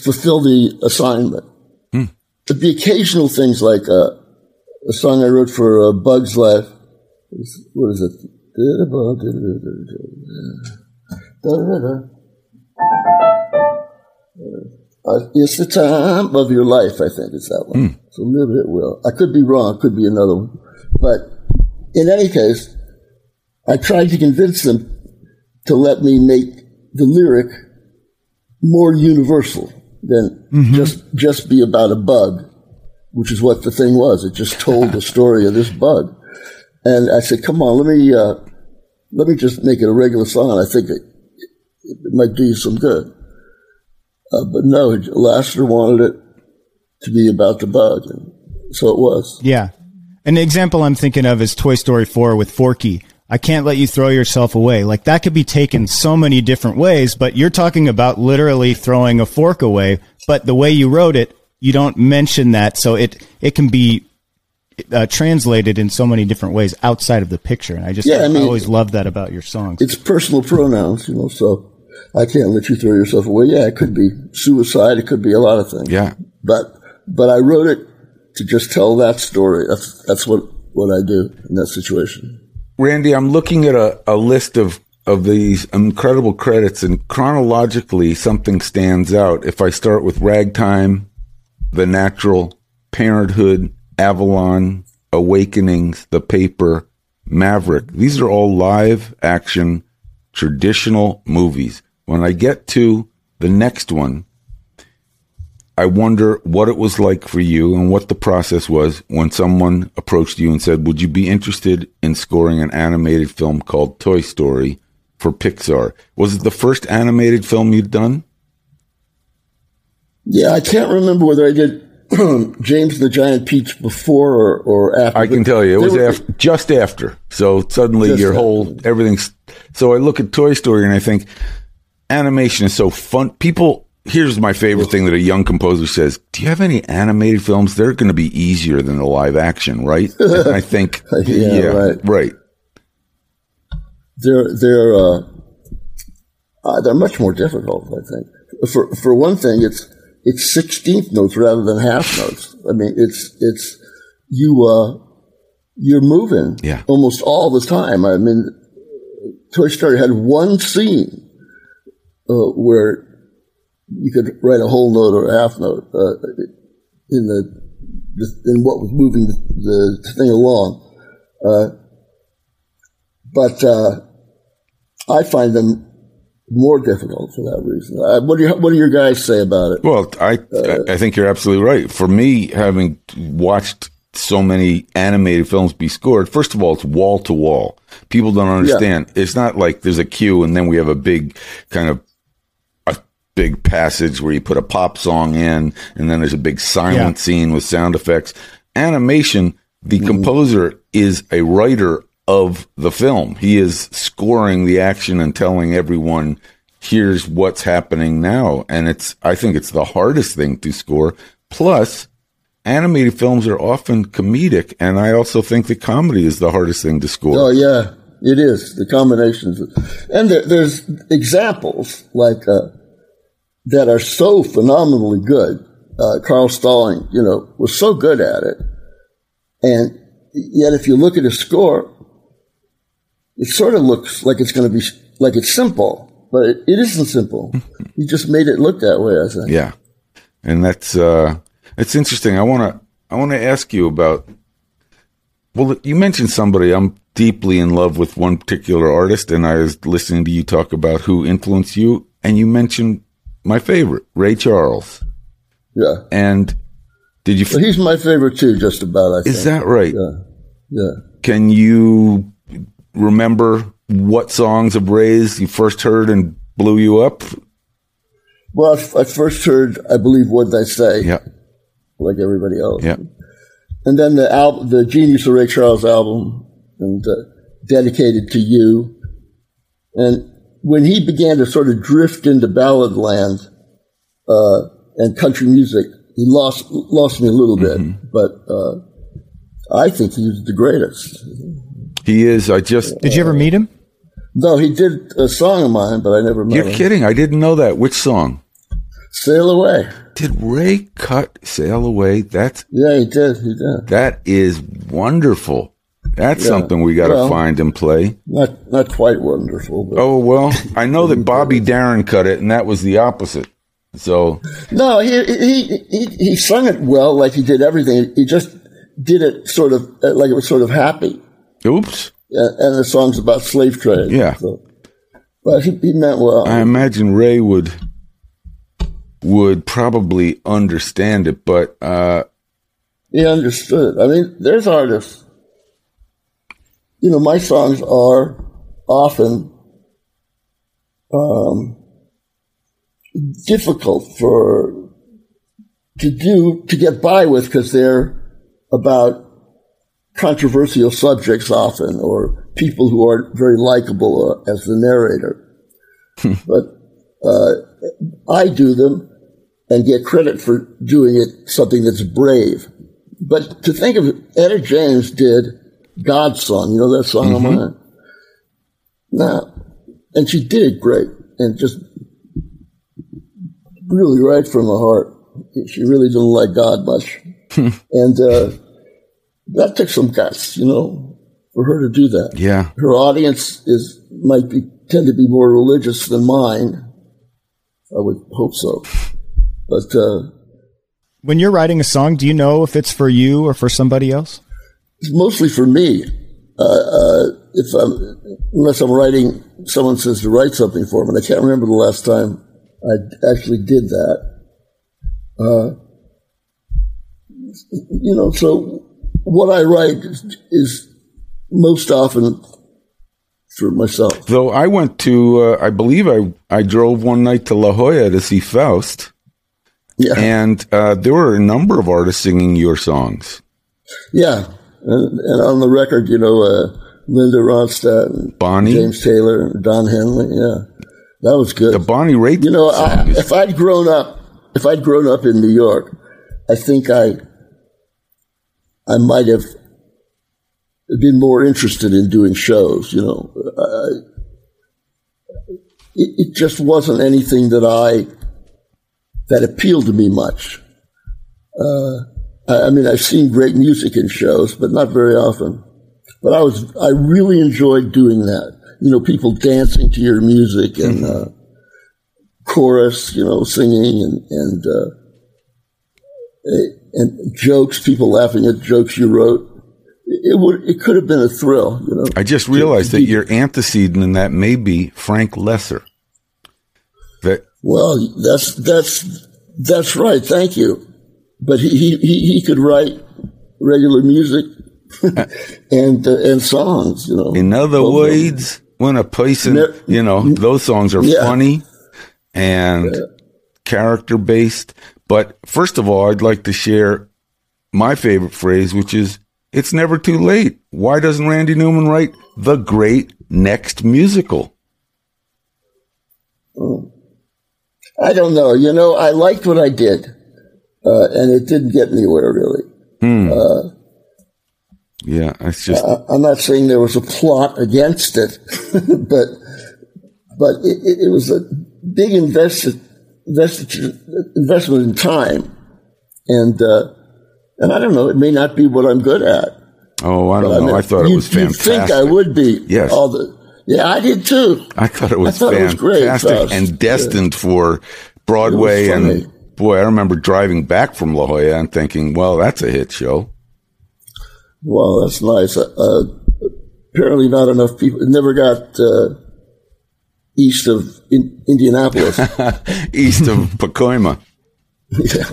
fulfill the assignment. Hmm. The occasional things like uh, a song I wrote for uh, Bug's Life. What is it? Uh, it's the time of your life, I think is that one. Mm. So live it well. I could be wrong. It could be another one. But in any case, I tried to convince them to let me make the lyric more universal than mm-hmm. just just be about a bug, which is what the thing was. It just told the story of this bug. And I said, "Come on, let me uh, let me just make it a regular song. I think it, it might do you some good." Uh, but no, Lasseter wanted it to be about the bug, so it was. Yeah. An example I'm thinking of is Toy Story 4 with Forky I can't let you throw yourself away. Like that could be taken so many different ways, but you're talking about literally throwing a fork away. But the way you wrote it, you don't mention that. So it, it can be uh, translated in so many different ways outside of the picture. And I just, yeah, I, mean, I always love that about your songs. It's personal pronouns, you know, so I can't let you throw yourself away. Yeah, it could be suicide. It could be a lot of things. Yeah. But, but I wrote it to just tell that story. That's, that's what, what I do in that situation. Randy, I'm looking at a, a list of, of these incredible credits, and chronologically, something stands out. If I start with Ragtime, The Natural, Parenthood, Avalon, Awakenings, The Paper, Maverick, these are all live action, traditional movies. When I get to the next one, I wonder what it was like for you and what the process was when someone approached you and said, Would you be interested in scoring an animated film called Toy Story for Pixar? Was it the first animated film you'd done? Yeah, I can't remember whether I did James the Giant Peach before or, or after. I can tell you, it was were, after, just after. So suddenly your after. whole, everything's. So I look at Toy Story and I think animation is so fun. People here's my favorite thing that a young composer says do you have any animated films they're going to be easier than the live action right and i think yeah, yeah, right right they're they're uh, uh, they're much more difficult. I think for for one thing, it's it's sixteenth notes rather than half notes. I mean, it's it's you uh, you're moving Yeah. almost all the time. I mean, Toy Story had one scene uh, where you could write a whole note or a half note uh, in the in what was moving the, the thing along. Uh, but uh, I find them more difficult for that reason. Uh, what do you, what do your guys say about it? Well, I I think you're absolutely right. For me, having watched so many animated films be scored, first of all, it's wall to wall. People don't understand. It's not like there's a cue and then we have a big kind of a big passage where you put a pop song in and then there's a big silent Yeah. scene with sound effects. Animation, the composer is a writer of the film. He is scoring the action and telling everyone here's what's happening now. And it's, I think it's the hardest thing to score. Plus, animated films are often comedic. And I also think the comedy is the hardest thing to score. Oh yeah, it is the combinations, and there, there's examples like uh, that are so phenomenally good. Uh, Carl Stalling, you know, was so good at it, and yet if you look at his score, it sort of looks like it's going to be like it's simple, but it, it isn't simple. he just made it look that way. I think. Yeah. And that's, uh, it's interesting. I want to, I want to ask you about, well, you mentioned somebody I'm deeply in love with one particular artist and I was listening to you talk about who influenced you and you mentioned my favorite, Ray Charles. Yeah, And did you, but he's my favorite too, just about. I think. is that right? Yeah, yeah. Can you remember what songs of Ray's you first heard and blew you up? Well, I first heard, I believe, what Did I say. Yeah. like everybody else. Yeah. And then the album, the Genius of Ray Charles album, and uh, dedicated to you. And when he began to sort of drift into ballad land uh, and country music, he lost lost me a little bit. But uh, I think he was the greatest. He is. I just, Did you ever meet him? No, he did a song of mine, but I never met him. you're him. kidding. I didn't know that. Which song? Sail away. Did Ray cut Sail Away? That's Yeah, he did. He did. that is wonderful. That's Yeah. something we got to Well- find and play. Not not quite wonderful, but Oh well, I know that Bobby Darin cut it, and that was the opposite. So No, he, he he he sung it well, like he did everything. He just did it sort of uh, like it was sort of happy, oops. and, and the song's about slave trade. Yeah. so. but he, he meant well. I imagine Ray would would probably understand it, but uh, he understood. I mean, there's artists. You know, my songs are often um, difficult for to do to get by with because they're about controversial subjects often or people who aren't very likable uh, as the narrator. but uh, I do them and get credit for doing it something that's brave. But to think of it, Etta James did God's song, you know that song of mine? Now, and she did it great and just really right from the heart. She really didn't like God much. and uh, that took some guts, you know, for her to do that. yeah, Her audience is might be tend to be more religious than mine. I would hope so. But uh, When you're writing a song, do you know if it's for you or for somebody else? it's mostly for me. Uh, uh, if I'm, unless I'm writing, someone says to write something for them, and I can't remember the last time I actually did that. Uh, you know, so what I write is, is most often for myself. Though I went to, uh, I believe I I drove one night to La Jolla to see Faust, Yeah, and uh, there were a number of artists singing your songs. yeah, and, and on the record, you know, uh, Linda Ronstadt, Bonnie? James Taylor, Don Henley. Yeah, that was good. The Bonnie Raitt You know, I, if I'd grown up, if I'd grown up in New York, I think I, I might have been more interested in doing shows. You know, I, it, it just wasn't anything that I that appealed to me much. Uh, I, I mean, I've seen great music in shows, but not very often. But I was I really enjoyed doing that. You know, people dancing to your music and uh, chorus, you know, singing and and uh, and jokes, people laughing at jokes you wrote. It would it could have been a thrill, you know. I just realized that your antecedent in that may be Frank Loesser. That well, that's that's that's right. Thank you. But he he he could write regular music and uh, and songs, you know. In other words, when a person, you know, those songs are yeah. funny and yeah. character based. But first of all, I'd like to share my favorite phrase, which is it's never too late. Why doesn't Randy Newman write the great next musical? I don't know. You know, I liked what I did, uh, and it didn't get anywhere really. Hmm. Uh, yeah, it's just. Uh, I'm not saying there was a plot against it, but but it, it was a big investment investment in time, and uh, and I don't know. It may not be what I'm good at. Oh, I don't know. I, mean, I thought it was fantastic. You think I would be? Yes. All the yeah, I did too. I thought it was thought fantastic it was and destined yeah. for Broadway. And boy, I remember driving back from La Jolla and thinking, well, that's a hit show. Well, that's nice. Uh, uh, apparently, not enough people. It never got uh, east of in- Indianapolis, east of Pacoima. yeah,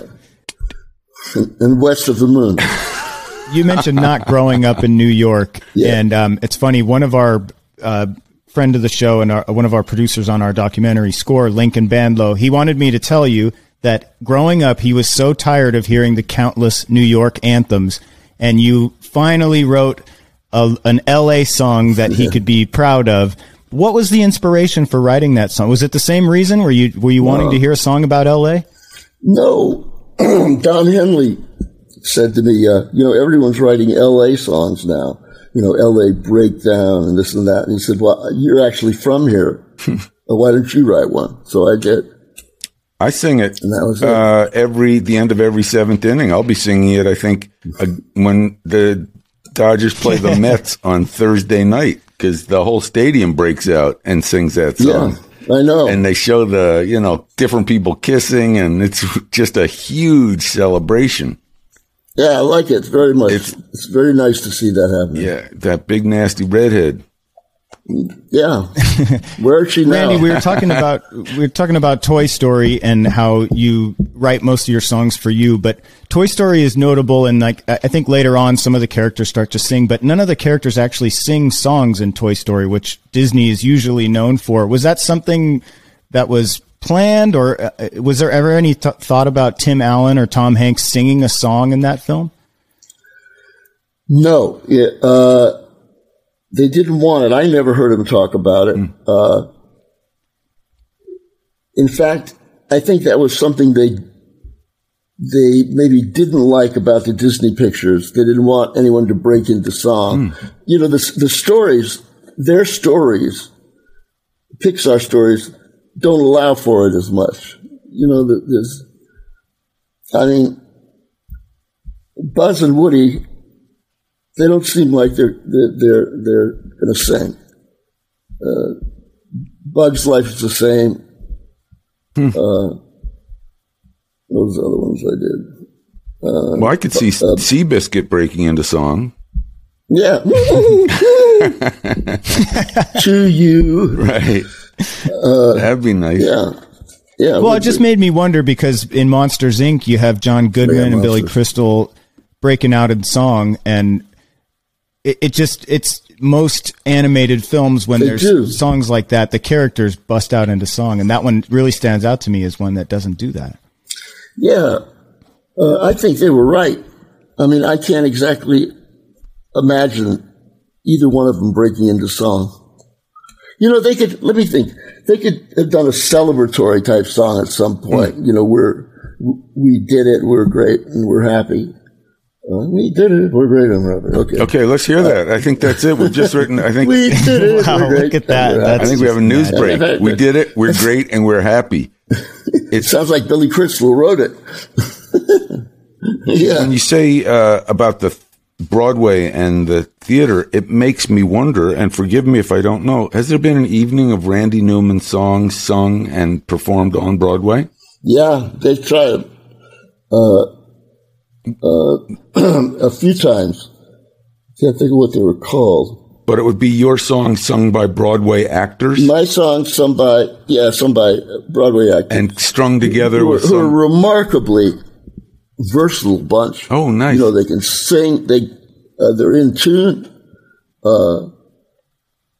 and, and west of the moon. You mentioned not growing up in New York, yeah. and um, it's funny. One of our uh, friend of the show and our, one of our producers on our documentary score, Lincoln Bandlow, he wanted me to tell you that growing up, he was so tired of hearing the countless New York anthems, and you finally wrote a, an LA song that he could be proud of. What was the inspiration for writing that song? Was it the same reason? Were you were you wanting to hear a song about LA? No, Don Henley said to me, uh, "You know, everyone's writing LA songs now." you know, LA breakdown and this and that. And he said, well, you're actually from here. why don't you write one? So I did. I sing it, and that was it. Uh, every the end of every seventh inning. I'll be singing it. I think uh, when the Dodgers play the Mets on Thursday night because the whole stadium breaks out and sings that song. Yeah, I know. And they show the you know different people kissing, and it's just a huge celebration. Yeah, I like it very much. It's, it's very nice to see that happen. Yeah, that big nasty redhead. Yeah, where is she now? Randy, we were talking about we were talking about Toy Story and how you write most of your songs for you, but Toy Story is notable and like I think later on some of the characters start to sing, but none of the characters actually sing songs in Toy Story, which Disney is usually known for. Was that something that was planned, or uh, was there ever any th- thought about Tim Allen or Tom Hanks singing a song in that film? No, it, uh, they didn't want it. I never heard him talk about it. Mm. Uh, in fact, I think that was something they they maybe didn't like about the Disney pictures. They didn't want anyone to break into song. Mm. You know, the the stories, their stories, Pixar stories don't allow for it as much. You know, there's, I mean, Buzz and Woody, they don't seem like they're they're they're, they're going to sing. Uh, Bug's Life is the same. Hmm. Uh, those other ones I did. Uh, well, I could see uh, Seabiscuit breaking into song. Yeah. to you. Right. Uh, That'd be nice. Yeah. Yeah. Well, it just be. made me wonder because in Monsters Inc., you have John Goodman yeah, and Billy Crystal breaking out in song, and it, it just it's most animated films when they there's do. songs like that, the characters bust out into song, and that one really stands out to me as one that doesn't do that. Yeah, uh, I think they were right. I mean, I can't exactly imagine either one of them breaking into song. You know, they could, let me think, they could have done a celebratory type song at some point. Mm. You know, we're, we did it, we're great, and we're happy. Uh, we did it. We're great on rubber. Okay. Okay, let's hear that. I think that's it. We've just written. I think. We did it. Wow, We're look at that. We're I think we have a news mad. break. We did it. We're great and we're happy. It sounds like Billy Crystal wrote it. yeah. When you say uh, about the Broadway and the theater, it makes me wonder. And forgive me if I don't know. Has there been an evening of Randy Newman songs sung and performed on Broadway? Yeah, they tried uh, uh, a few times. Can't think of what they were called. But it would be your song sung by Broadway actors My song, sung by yeah, some by Broadway actors and strung together who, with who are some. remarkably versatile bunch. Oh, nice. You know, they can sing. They uh, they're in tune. Uh,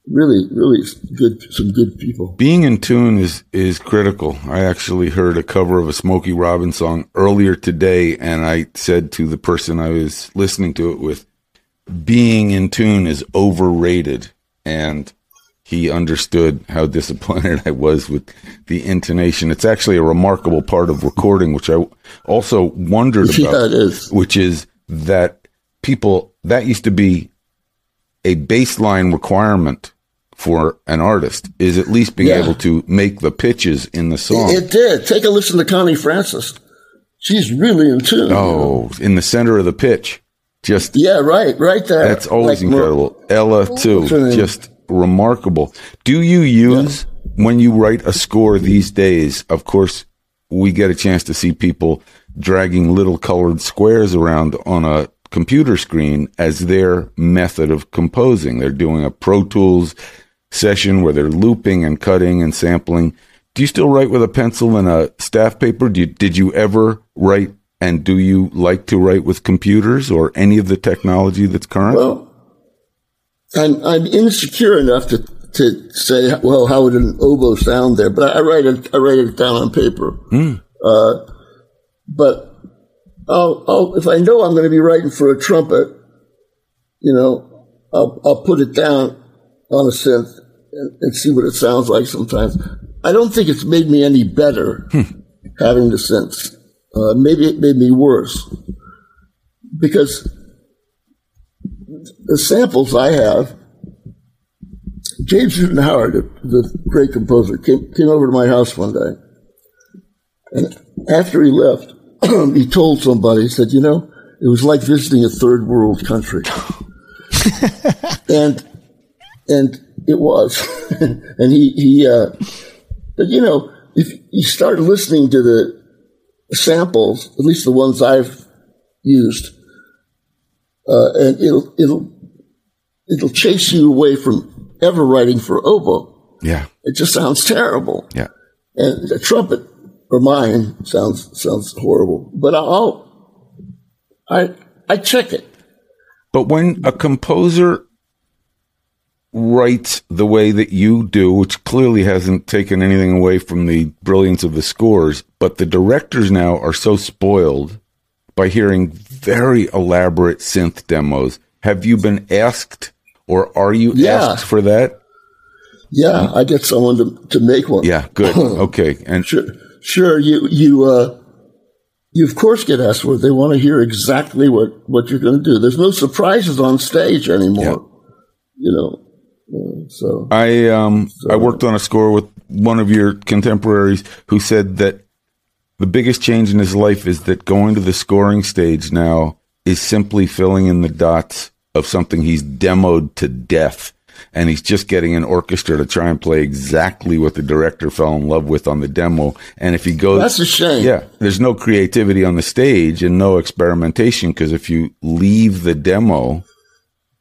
really, really good. Some good people. Being in tune is is critical. I actually heard a cover of a Smokey Robinson song earlier today, and I said to the person I was listening to it with, "Being in tune is overrated," and he understood how disappointed I was with the intonation. It's actually a remarkable part of recording, which I also wondered about, Yeah, is. which is that people that used to be a baseline requirement for an artist is at least being Yeah. able to make the pitches in the song. It did. Take a listen to Connie Francis. She's really in tune. oh, in the center of the pitch. Just Yeah, right, right there. that's always Like incredible. Ella too, What's her name? just remarkable. Do you use when you write a score these days? Of course, we get a chance to see people dragging little colored squares around on a computer screen as their method of composing. They're doing a Pro Tools session where they're looping and cutting and sampling. Do you still write with a pencil and a staff paper? You, did you ever write and do you like to write with computers or any of the technology that's current? Well, I'm I'm insecure enough to to say, well, how would an oboe sound there? But I, I write it I write it down on paper. Uh, but I'll, I'll if I know I'm going to be writing for a trumpet, you know, I'll I'll put it down on a synth and, and see what it sounds like. Sometimes I don't think it's made me any better having the synth. Uh, maybe it made me worse because the samples I have, James Newton Howard, the great composer, came, came over to my house one day. And after he left, he told somebody, he said, you know, it was like visiting a third world country. and, and it was. and he, he, uh, but you know, if you start listening to the samples, at least the ones I've used, uh, and it'll it'll it'll chase you away from ever writing for oboe. yeah, It just sounds terrible, yeah. and the trumpet or mine sounds sounds horrible. But I'll I I check it. But when a composer writes the way that you do, which clearly hasn't taken anything away from the brilliance of the scores, but the directors now are so spoiled by hearing very elaborate synth demos. Have you been asked or are you Yeah. asked for that? Yeah, I get someone to to make one. Yeah, good. Okay. And Sure, sure. You you uh, you of course get asked for it. They want to hear exactly what what you're going to do. There's no surprises on stage anymore. You know, Uh, so I um I worked on a score with one of your contemporaries who said that the biggest change in his life is that going to the scoring stage now is simply filling in the dots of something he's demoed to death. And he's just getting an orchestra to try and play exactly what the director fell in love with on the demo. And if he goes, That's a shame. Yeah, there's no creativity on the stage and no experimentation because if you leave the demo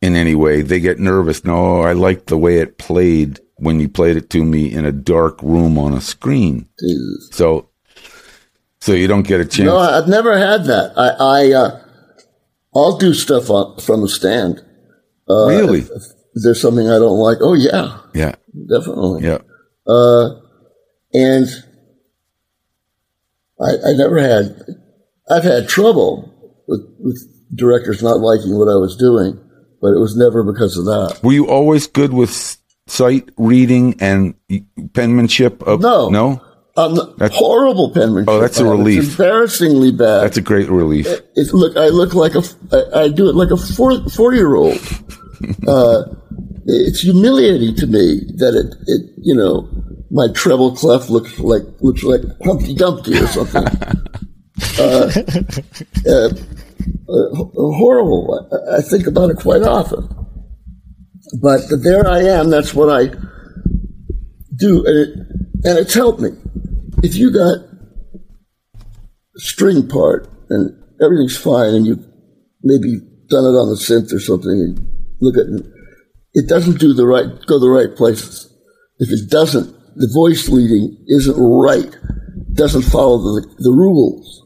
in any way, they get nervous. No, I like the way it played when you played it to me in a dark room on a screen. So, so you don't get a chance. no, I've never had that. I I uh, I'll do stuff on, from the stand. Uh, really? If, if there's something I don't like, oh yeah, yeah, definitely. yeah. Uh, and I, I never had, I've had trouble with, with directors not liking what I was doing, but it was never because of that. Were you always good with sight reading and penmanship? Of, No. no. on the horrible penmanship. Oh, that's a relief. It's embarrassingly bad. That's a great relief. It, look, I look like a, I, I do it like a 40 year old. Uh, it's humiliating to me that it, it, you know, my treble clef looks like, looks like Humpty Dumpty or something. uh, uh, uh, horrible. I, I think about it quite often. But there I am. That's what I do. And, it, and it's helped me. If you got a string part and everything's fine and you've maybe done it on the synth or something and look at it, doesn't do the right, go the right places. If it doesn't, the voice leading isn't right, doesn't follow the, the rules.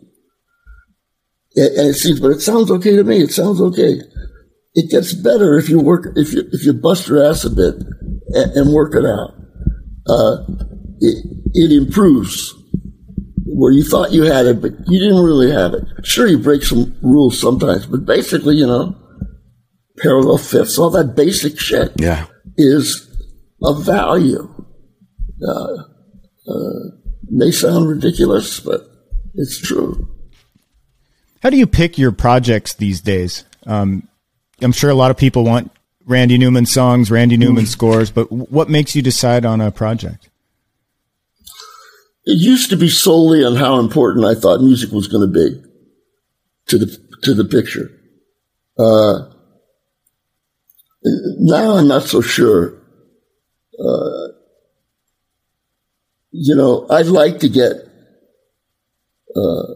And and it seems, but it sounds okay to me. It sounds okay. It gets better if you work, if you, if you bust your ass a bit and, and work it out. Uh, it, it improves where you thought you had it, but you didn't really have it. Sure, you break some rules sometimes, but basically, you know, parallel fifths, all that basic shit Yeah. is of value. Uh, uh, may sound ridiculous, but it's true. How do you pick your projects these days? Um, I'm sure a lot of people want Randy Newman songs, Randy Newman scores, but what makes you decide on a project? It used to be solely on how important I thought music was going to be to the to the picture. Uh, now I'm not so sure. Uh, you know, I'd like to get, uh,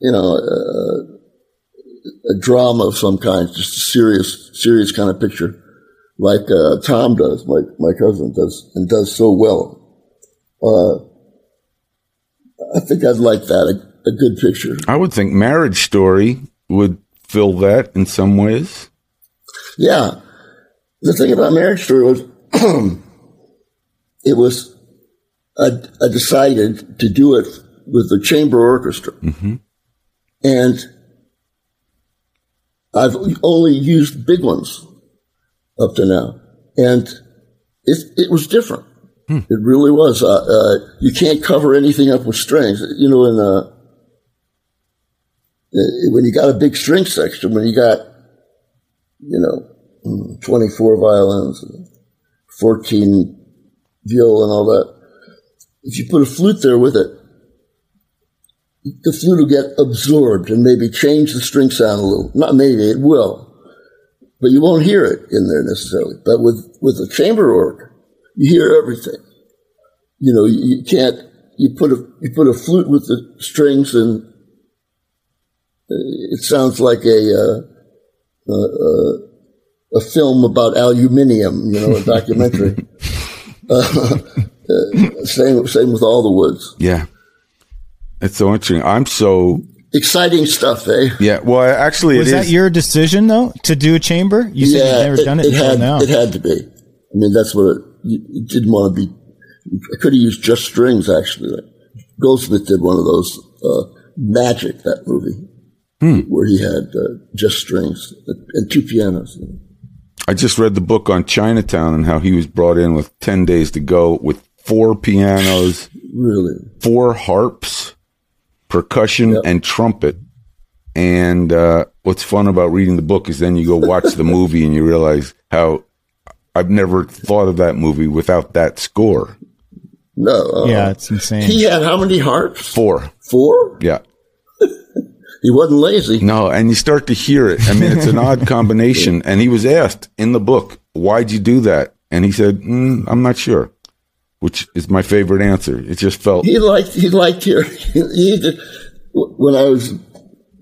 you know, uh, a drama of some kind, just a serious, serious kind of picture, like uh, Tom does, my my cousin does, and does so well. Uh, I think I'd like that, a, a good picture. I would think Marriage Story would fill that in some ways. Yeah. The thing about Marriage Story was, it was, I, I decided to do it with the chamber orchestra. And I've only used big ones up to now. And it, it was different. It really was. Uh, uh, you can't cover anything up with strings. You know, in, uh, when you got a big string section, when you got, you know, mm, 24 violins, 14 viola and all that. If you put a flute there with it, the flute will get absorbed and maybe change the string sound a little. Not maybe, it will. But you won't hear it in there necessarily. But with, with a chamber organ, you hear everything. You know, you, you can't, you put a, you put a flute with the strings and uh, it sounds like a, uh, a film about aluminium, you know, a documentary. uh, uh, same, same with all the woods. Yeah. It's so interesting. I'm so Exciting stuff, eh? yeah. Well, actually, Was it that is- your decision though to do a chamber? You said you've never it, done it, until had, now. It had to be. I mean, that's what it, you, you didn't want to be. I could have used just strings, actually. Goldsmith did one of those, uh, Magic, that movie, Hmm. where he had uh, just strings and two pianos. I just read the book on Chinatown and how he was brought in with 10 days to go with four pianos, Really? four harps, percussion, and trumpet. And uh, what's fun about reading the book is then you go watch the movie and you realize how I've never thought of that movie without that score. No. Uh, yeah, it's insane. He had how many harps? Four. Four? Yeah. He wasn't lazy. No, and you start to hear it. I mean, it's an odd combination. And he was asked in the book, why'd you do that? And he said, mm, I'm not sure, which is my favorite answer. It just felt, He liked, he liked hearing, he when I was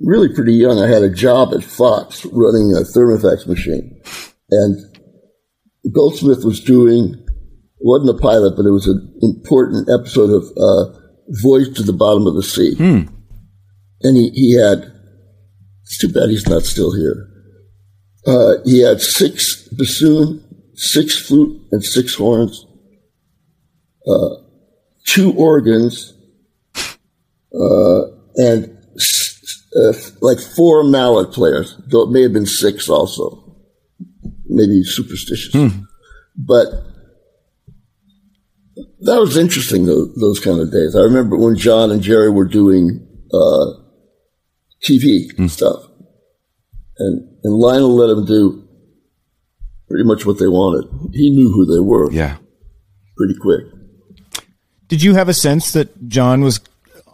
really pretty young, I had a job at Fox running a thermofax machine. And Goldsmith was doing, it wasn't a pilot, but it was an important episode of uh, Voyage to the Bottom of the Sea. And he, he had, it's too bad he's not still here. Uh, he had six bassoon, six flute, and six horns, uh, two organs, uh, and s- uh, like four mallet players, though it may have been six also. Maybe superstitious. But that was interesting. Those, those kind of days. I remember when John and Jerry were doing uh, TV Hmm. stuff, and and Lionel let him do pretty much what they wanted. He knew who they were Yeah. pretty quick. Did you have a sense that John was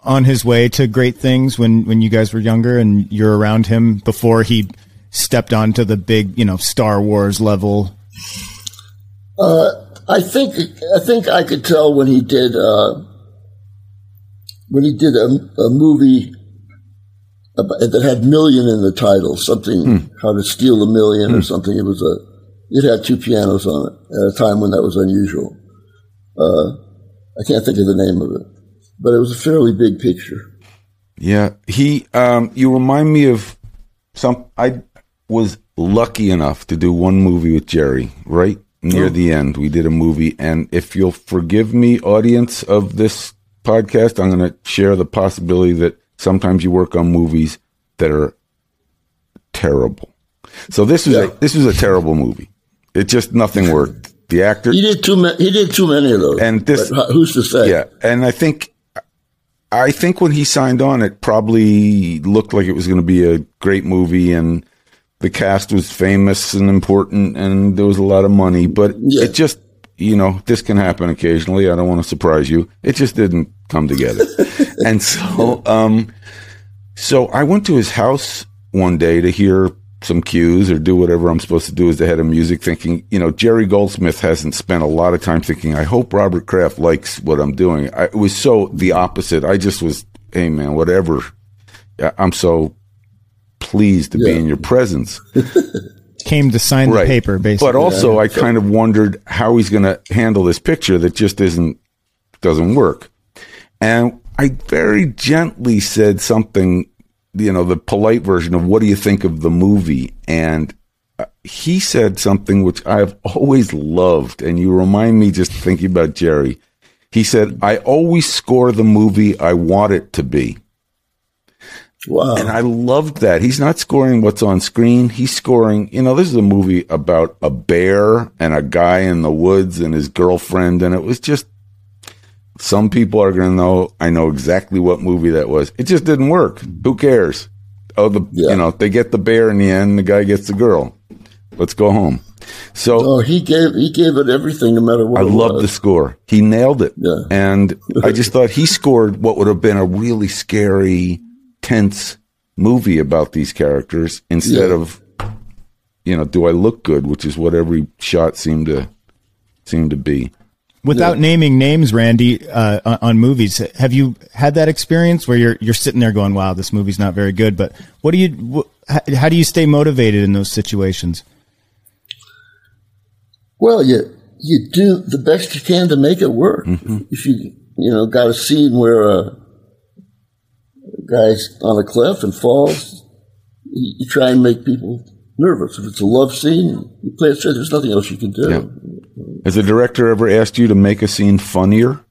on his way to great things when, when you guys were younger and you're around him before he stepped onto the big, you know, Star Wars level? I think I think I could tell when he did uh, when he did a, a movie about, that had million in the title, something how to steal a million or something. It was a it had two pianos on it at a time when that was unusual. Uh, I can't think of the name of it, but it was a fairly big picture. Yeah, he. Um, you remind me of some. I was lucky enough to do one movie with Jerry. Right near the end, we did a movie, and if you'll forgive me, audience of this podcast, I'm going to share the possibility that sometimes you work on movies that are terrible. So this was Yeah. a, this was a terrible movie. It just nothing worked. The actor, He did too many. He did too many of those. And this- But uh, who's to say? Yeah, and I think I think when he signed on, it probably looked like it was going to be a great movie, and the cast was famous and important, and there was a lot of money. But Yeah. it just, you know, this can happen occasionally. I don't want to surprise you. It just didn't come together, and so, um, so I went to his house one day to hear some cues or do whatever I'm supposed to do as the head of music, thinking, you know, Jerry Goldsmith hasn't spent a lot of time thinking, I hope Robert Kraft likes what I'm doing. I, it was so the opposite. I just was, hey man, whatever. I'm so pleased to be in your presence. Came to sign the paper, basically. But also, I kind of wondered how he's going to handle this picture that just isn't doesn't work. And I very gently said something, you know, the polite version of what do you think of the movie? And uh, he said something which I've always loved, and you remind me just thinking about Jerry. He said, "I always score the movie I want it to be." Wow. And I loved that. He's not scoring what's on screen. He's scoring, you know, this is a movie about a bear and a guy in the woods and his girlfriend. And it was just, some people are going to know, I know exactly what movie that was. It just didn't work. Who cares? Oh, the, Yeah. you know, they get the bear in the end. The guy gets the girl. Let's go home. So Oh, he gave he gave it everything, no matter what. I love the score. He nailed it. Yeah. And I just thought he scored what would have been a really scary, tense movie about these characters instead Yeah. of, you know, do I look good, which is what every shot seemed to seemed to be. Without naming names, Randy, uh, on, on movies, have you had that experience where you're you're sitting there going, "Wow, this movie's not very good"? But what do you? Wh- how, how do you stay motivated in those situations? Well, you you do the best you can to make it work. Mm-hmm. If you you know got a scene where a guy's on a cliff and falls, you, you try and make people nervous. If it's a love scene, you play it straight. There's nothing else you can do. Yeah. Has the director ever asked you to make a scene funnier?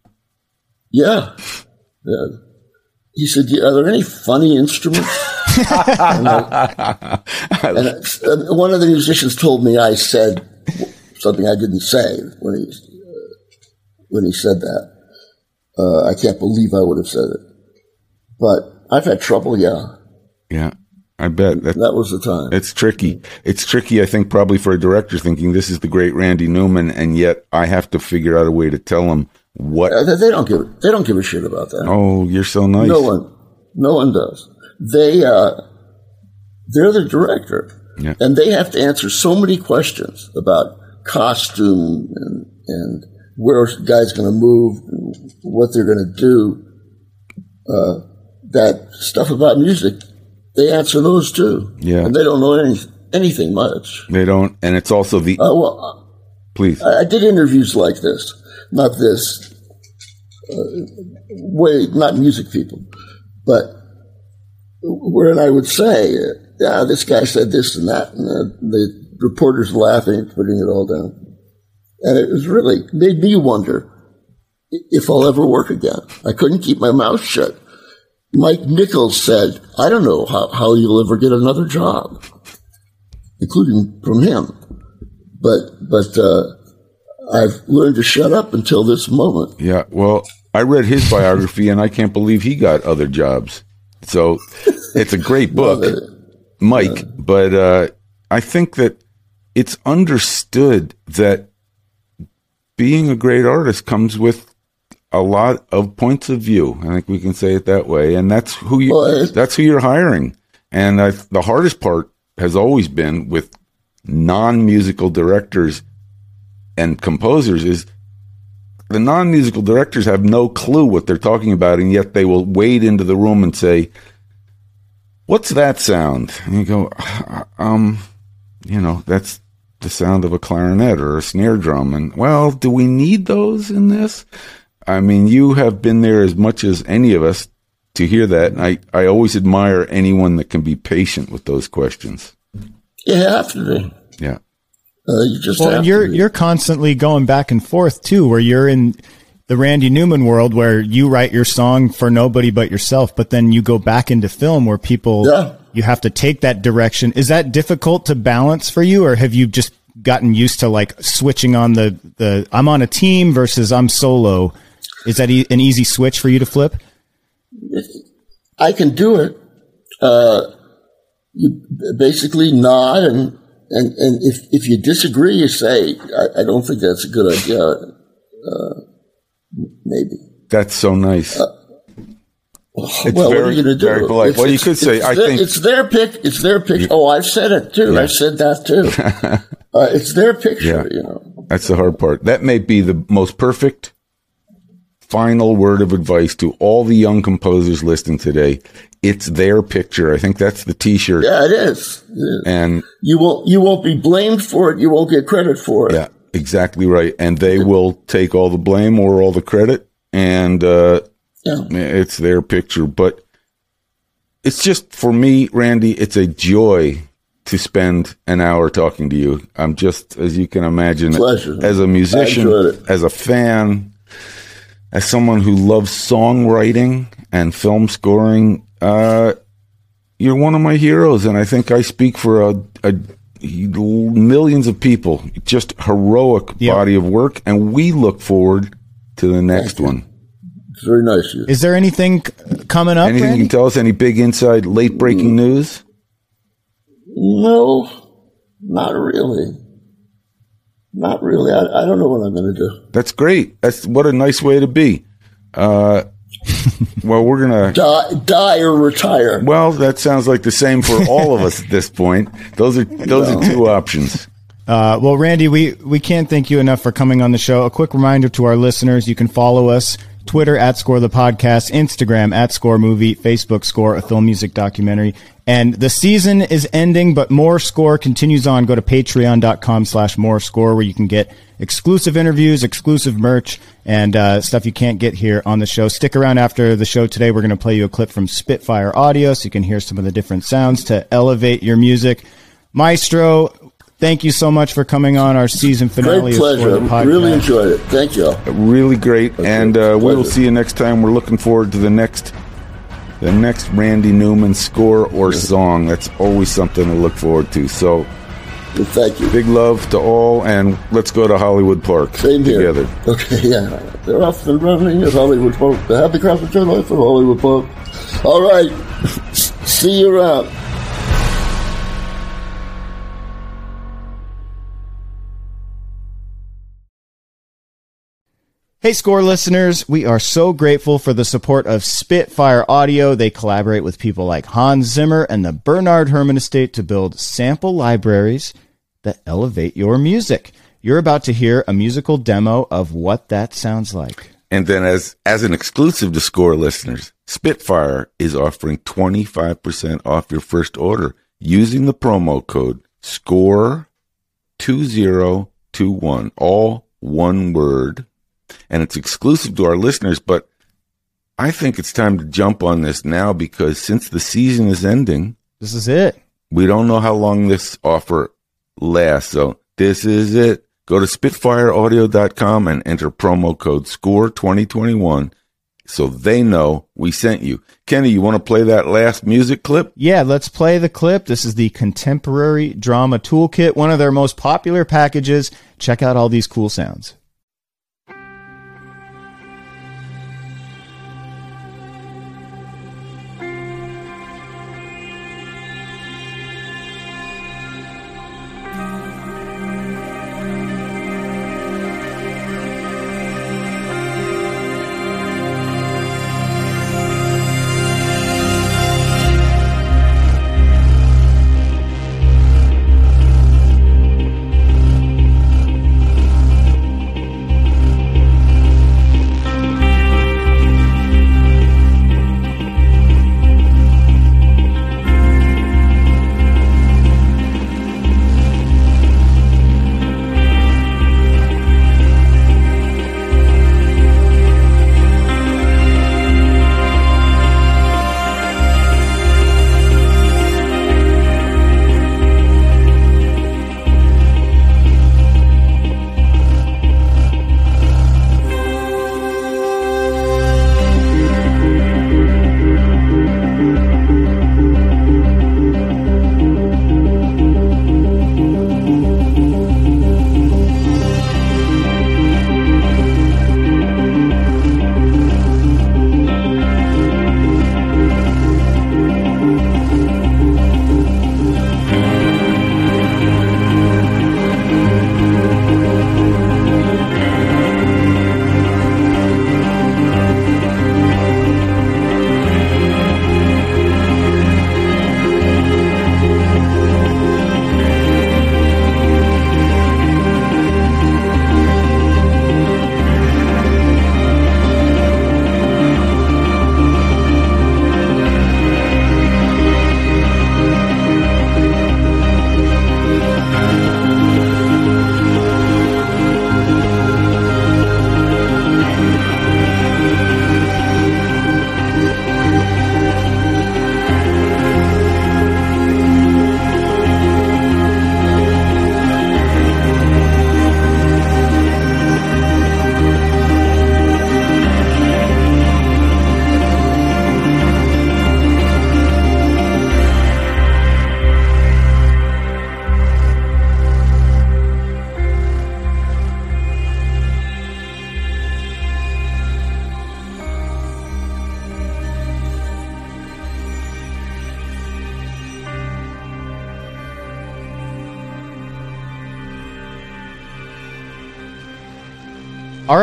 Yeah. Yeah. He said, "Are there any funny instruments?" and I- and and one of the musicians told me I said something I didn't say when he uh, when he said that. Uh, I can't believe I would have said it, but I've had trouble. Yeah, Yeah, I bet that that was the time. It's tricky. It's tricky, I think, probably for a director thinking this is the great Randy Newman, and yet I have to figure out a way to tell him what. Uh, they- don't give they don't give a shit about that. Oh, you're so nice. No one, no one does. They, uh, they're the director, Yeah. and they have to answer so many questions about costume and and where guy's going to move, what they're going to do. Uh, that stuff about music, they answer those too. Yeah. and they don't know any, anything much. They don't, and it's also the. Uh, well, please. I, I did interviews like this, not this, uh, way, not music people, but wherein I would say, uh, yeah, this guy said this and that, and uh, the reporters laughing, putting it all down. And it was really made me wonder if I'll ever work again. I couldn't keep my mouth shut. Mike Nichols said, I don't know how, how you'll ever get another job, including from him. But, but, uh, I've learned to shut up until this moment. Yeah. Well, I read his biography and I can't believe he got other jobs. So it's a great book, Mike. But uh, I think that it's understood that being a great artist comes with a lot of points of view. I think we can say it that way, and that's who you Well, that's who you're hiring. And I, the hardest part has always been with non-musical directors and composers is the non-musical directors have no clue what they're talking about, and yet they will wade into the room and say, "What's that sound?" And you go, "Um, you know, that's the sound of a clarinet or a snare drum." And well, do we need those in this? I mean, you have been there as much as any of us to hear that. And I, I always admire anyone that can be patient with those questions. You have to be. Yeah. Uh, you just Well, have and you're to be. you're constantly going back and forth too, where you're in the Randy Newman world where you write your song for nobody but yourself, but then you go back into film where people Yeah. you have to take that direction. Is that difficult to balance for you, or have you just gotten used to like switching on the the I'm on a team versus I'm solo? Is that e- an easy switch for you to flip? I can do it. Uh, you basically nod and, and, and if, if you disagree, you say, I, I don't think that's a good idea. Uh, maybe. That's so nice. It's well, what are very- you going to do? very polite. Well, you could say, it's I their, think- it's their pick. It's their pick. Oh, I've said it too. I've said that too. uh, it's their picture, Yeah. you know. That's the hard part. That may be the most perfect final word of advice to all the young composers listening today. It's their picture. I think that's the t-shirt. Yeah, it is. It is. And You won't, you won't be blamed for it. You won't get credit for it. yeah, exactly right. And they will take all the blame or all the credit. And, uh, Yeah. it's their picture, but it's just for me, Randy, it's a joy to spend an hour talking to you. I'm just, as you can imagine, Pleasure. as a musician, as a fan, as someone who loves songwriting and film scoring, uh, you're one of my heroes. And I think I speak for a, a millions of people, just heroic Yeah. body of work. And we look forward to the next one. It's very nice of you. Is there anything coming up? Anything you can tell us? Any big inside, late breaking news? No, not really. Not really. I, I don't know what I'm going to do. That's great. That's what a nice way to be. Uh, well, we're gonna. Die, die or retire. Well, that sounds like the same for all of us at this point. Those are those are two options. Uh, well, Randy, we, we can't thank you enough for coming on the show. A quick reminder to our listeners, you can follow us Twitter at Score the Podcast, Instagram at Score Movie, Facebook Score, a film music documentary. And the season is ending, but more Score continues on. Go to patreon.com slash more Score where you can get exclusive interviews, exclusive merch, and uh, stuff you can't get here on the show. Stick around after the show today. We're going to play you a clip from Spitfire Audio so you can hear some of the different sounds to elevate your music. Maestro, thank you so much for coming on our season finale Great of pleasure. Score the Podcast. Really enjoyed it. Thank you. all. Really great, and uh, we will see you next time. We're looking forward to the next the next Randy Newman score or song. That's always something to look forward to. So Well, thank you. big love to all, and let's go to Hollywood Park Same here. together. Okay, yeah. They're off and running at Hollywood Park. The Happy Craft Return Life at Hollywood Park. All right. See you around. Hey, Score listeners, we are so grateful for the support of Spitfire Audio. They collaborate with people like Hans Zimmer and the Bernard Herrmann Estate to build sample libraries that elevate your music. You're about to hear a musical demo of what that sounds like. And then as as an exclusive to Score listeners, Spitfire is offering 25% off your first order using the promo code SCORE2021 all one word and it's exclusive to our listeners but I think it's time to jump on this now because since the season is ending, This is it. we don't know how long this offer lasts. So this is it. Go to spitfireaudio.com and enter promo code SCORE2021 so they know we sent you. Kenny, you want to play that last music clip? Yeah, let's play the clip. This is the Contemporary Drama Toolkit, one of their most popular packages. Check out all these cool sounds.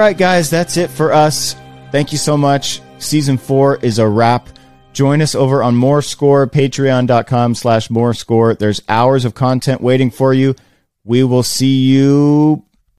Right, guys, that's it for us. Thank you so much. Season four is a wrap. Join us over on More Score, patreon.com slash more score. There's hours of content waiting for you. We will see you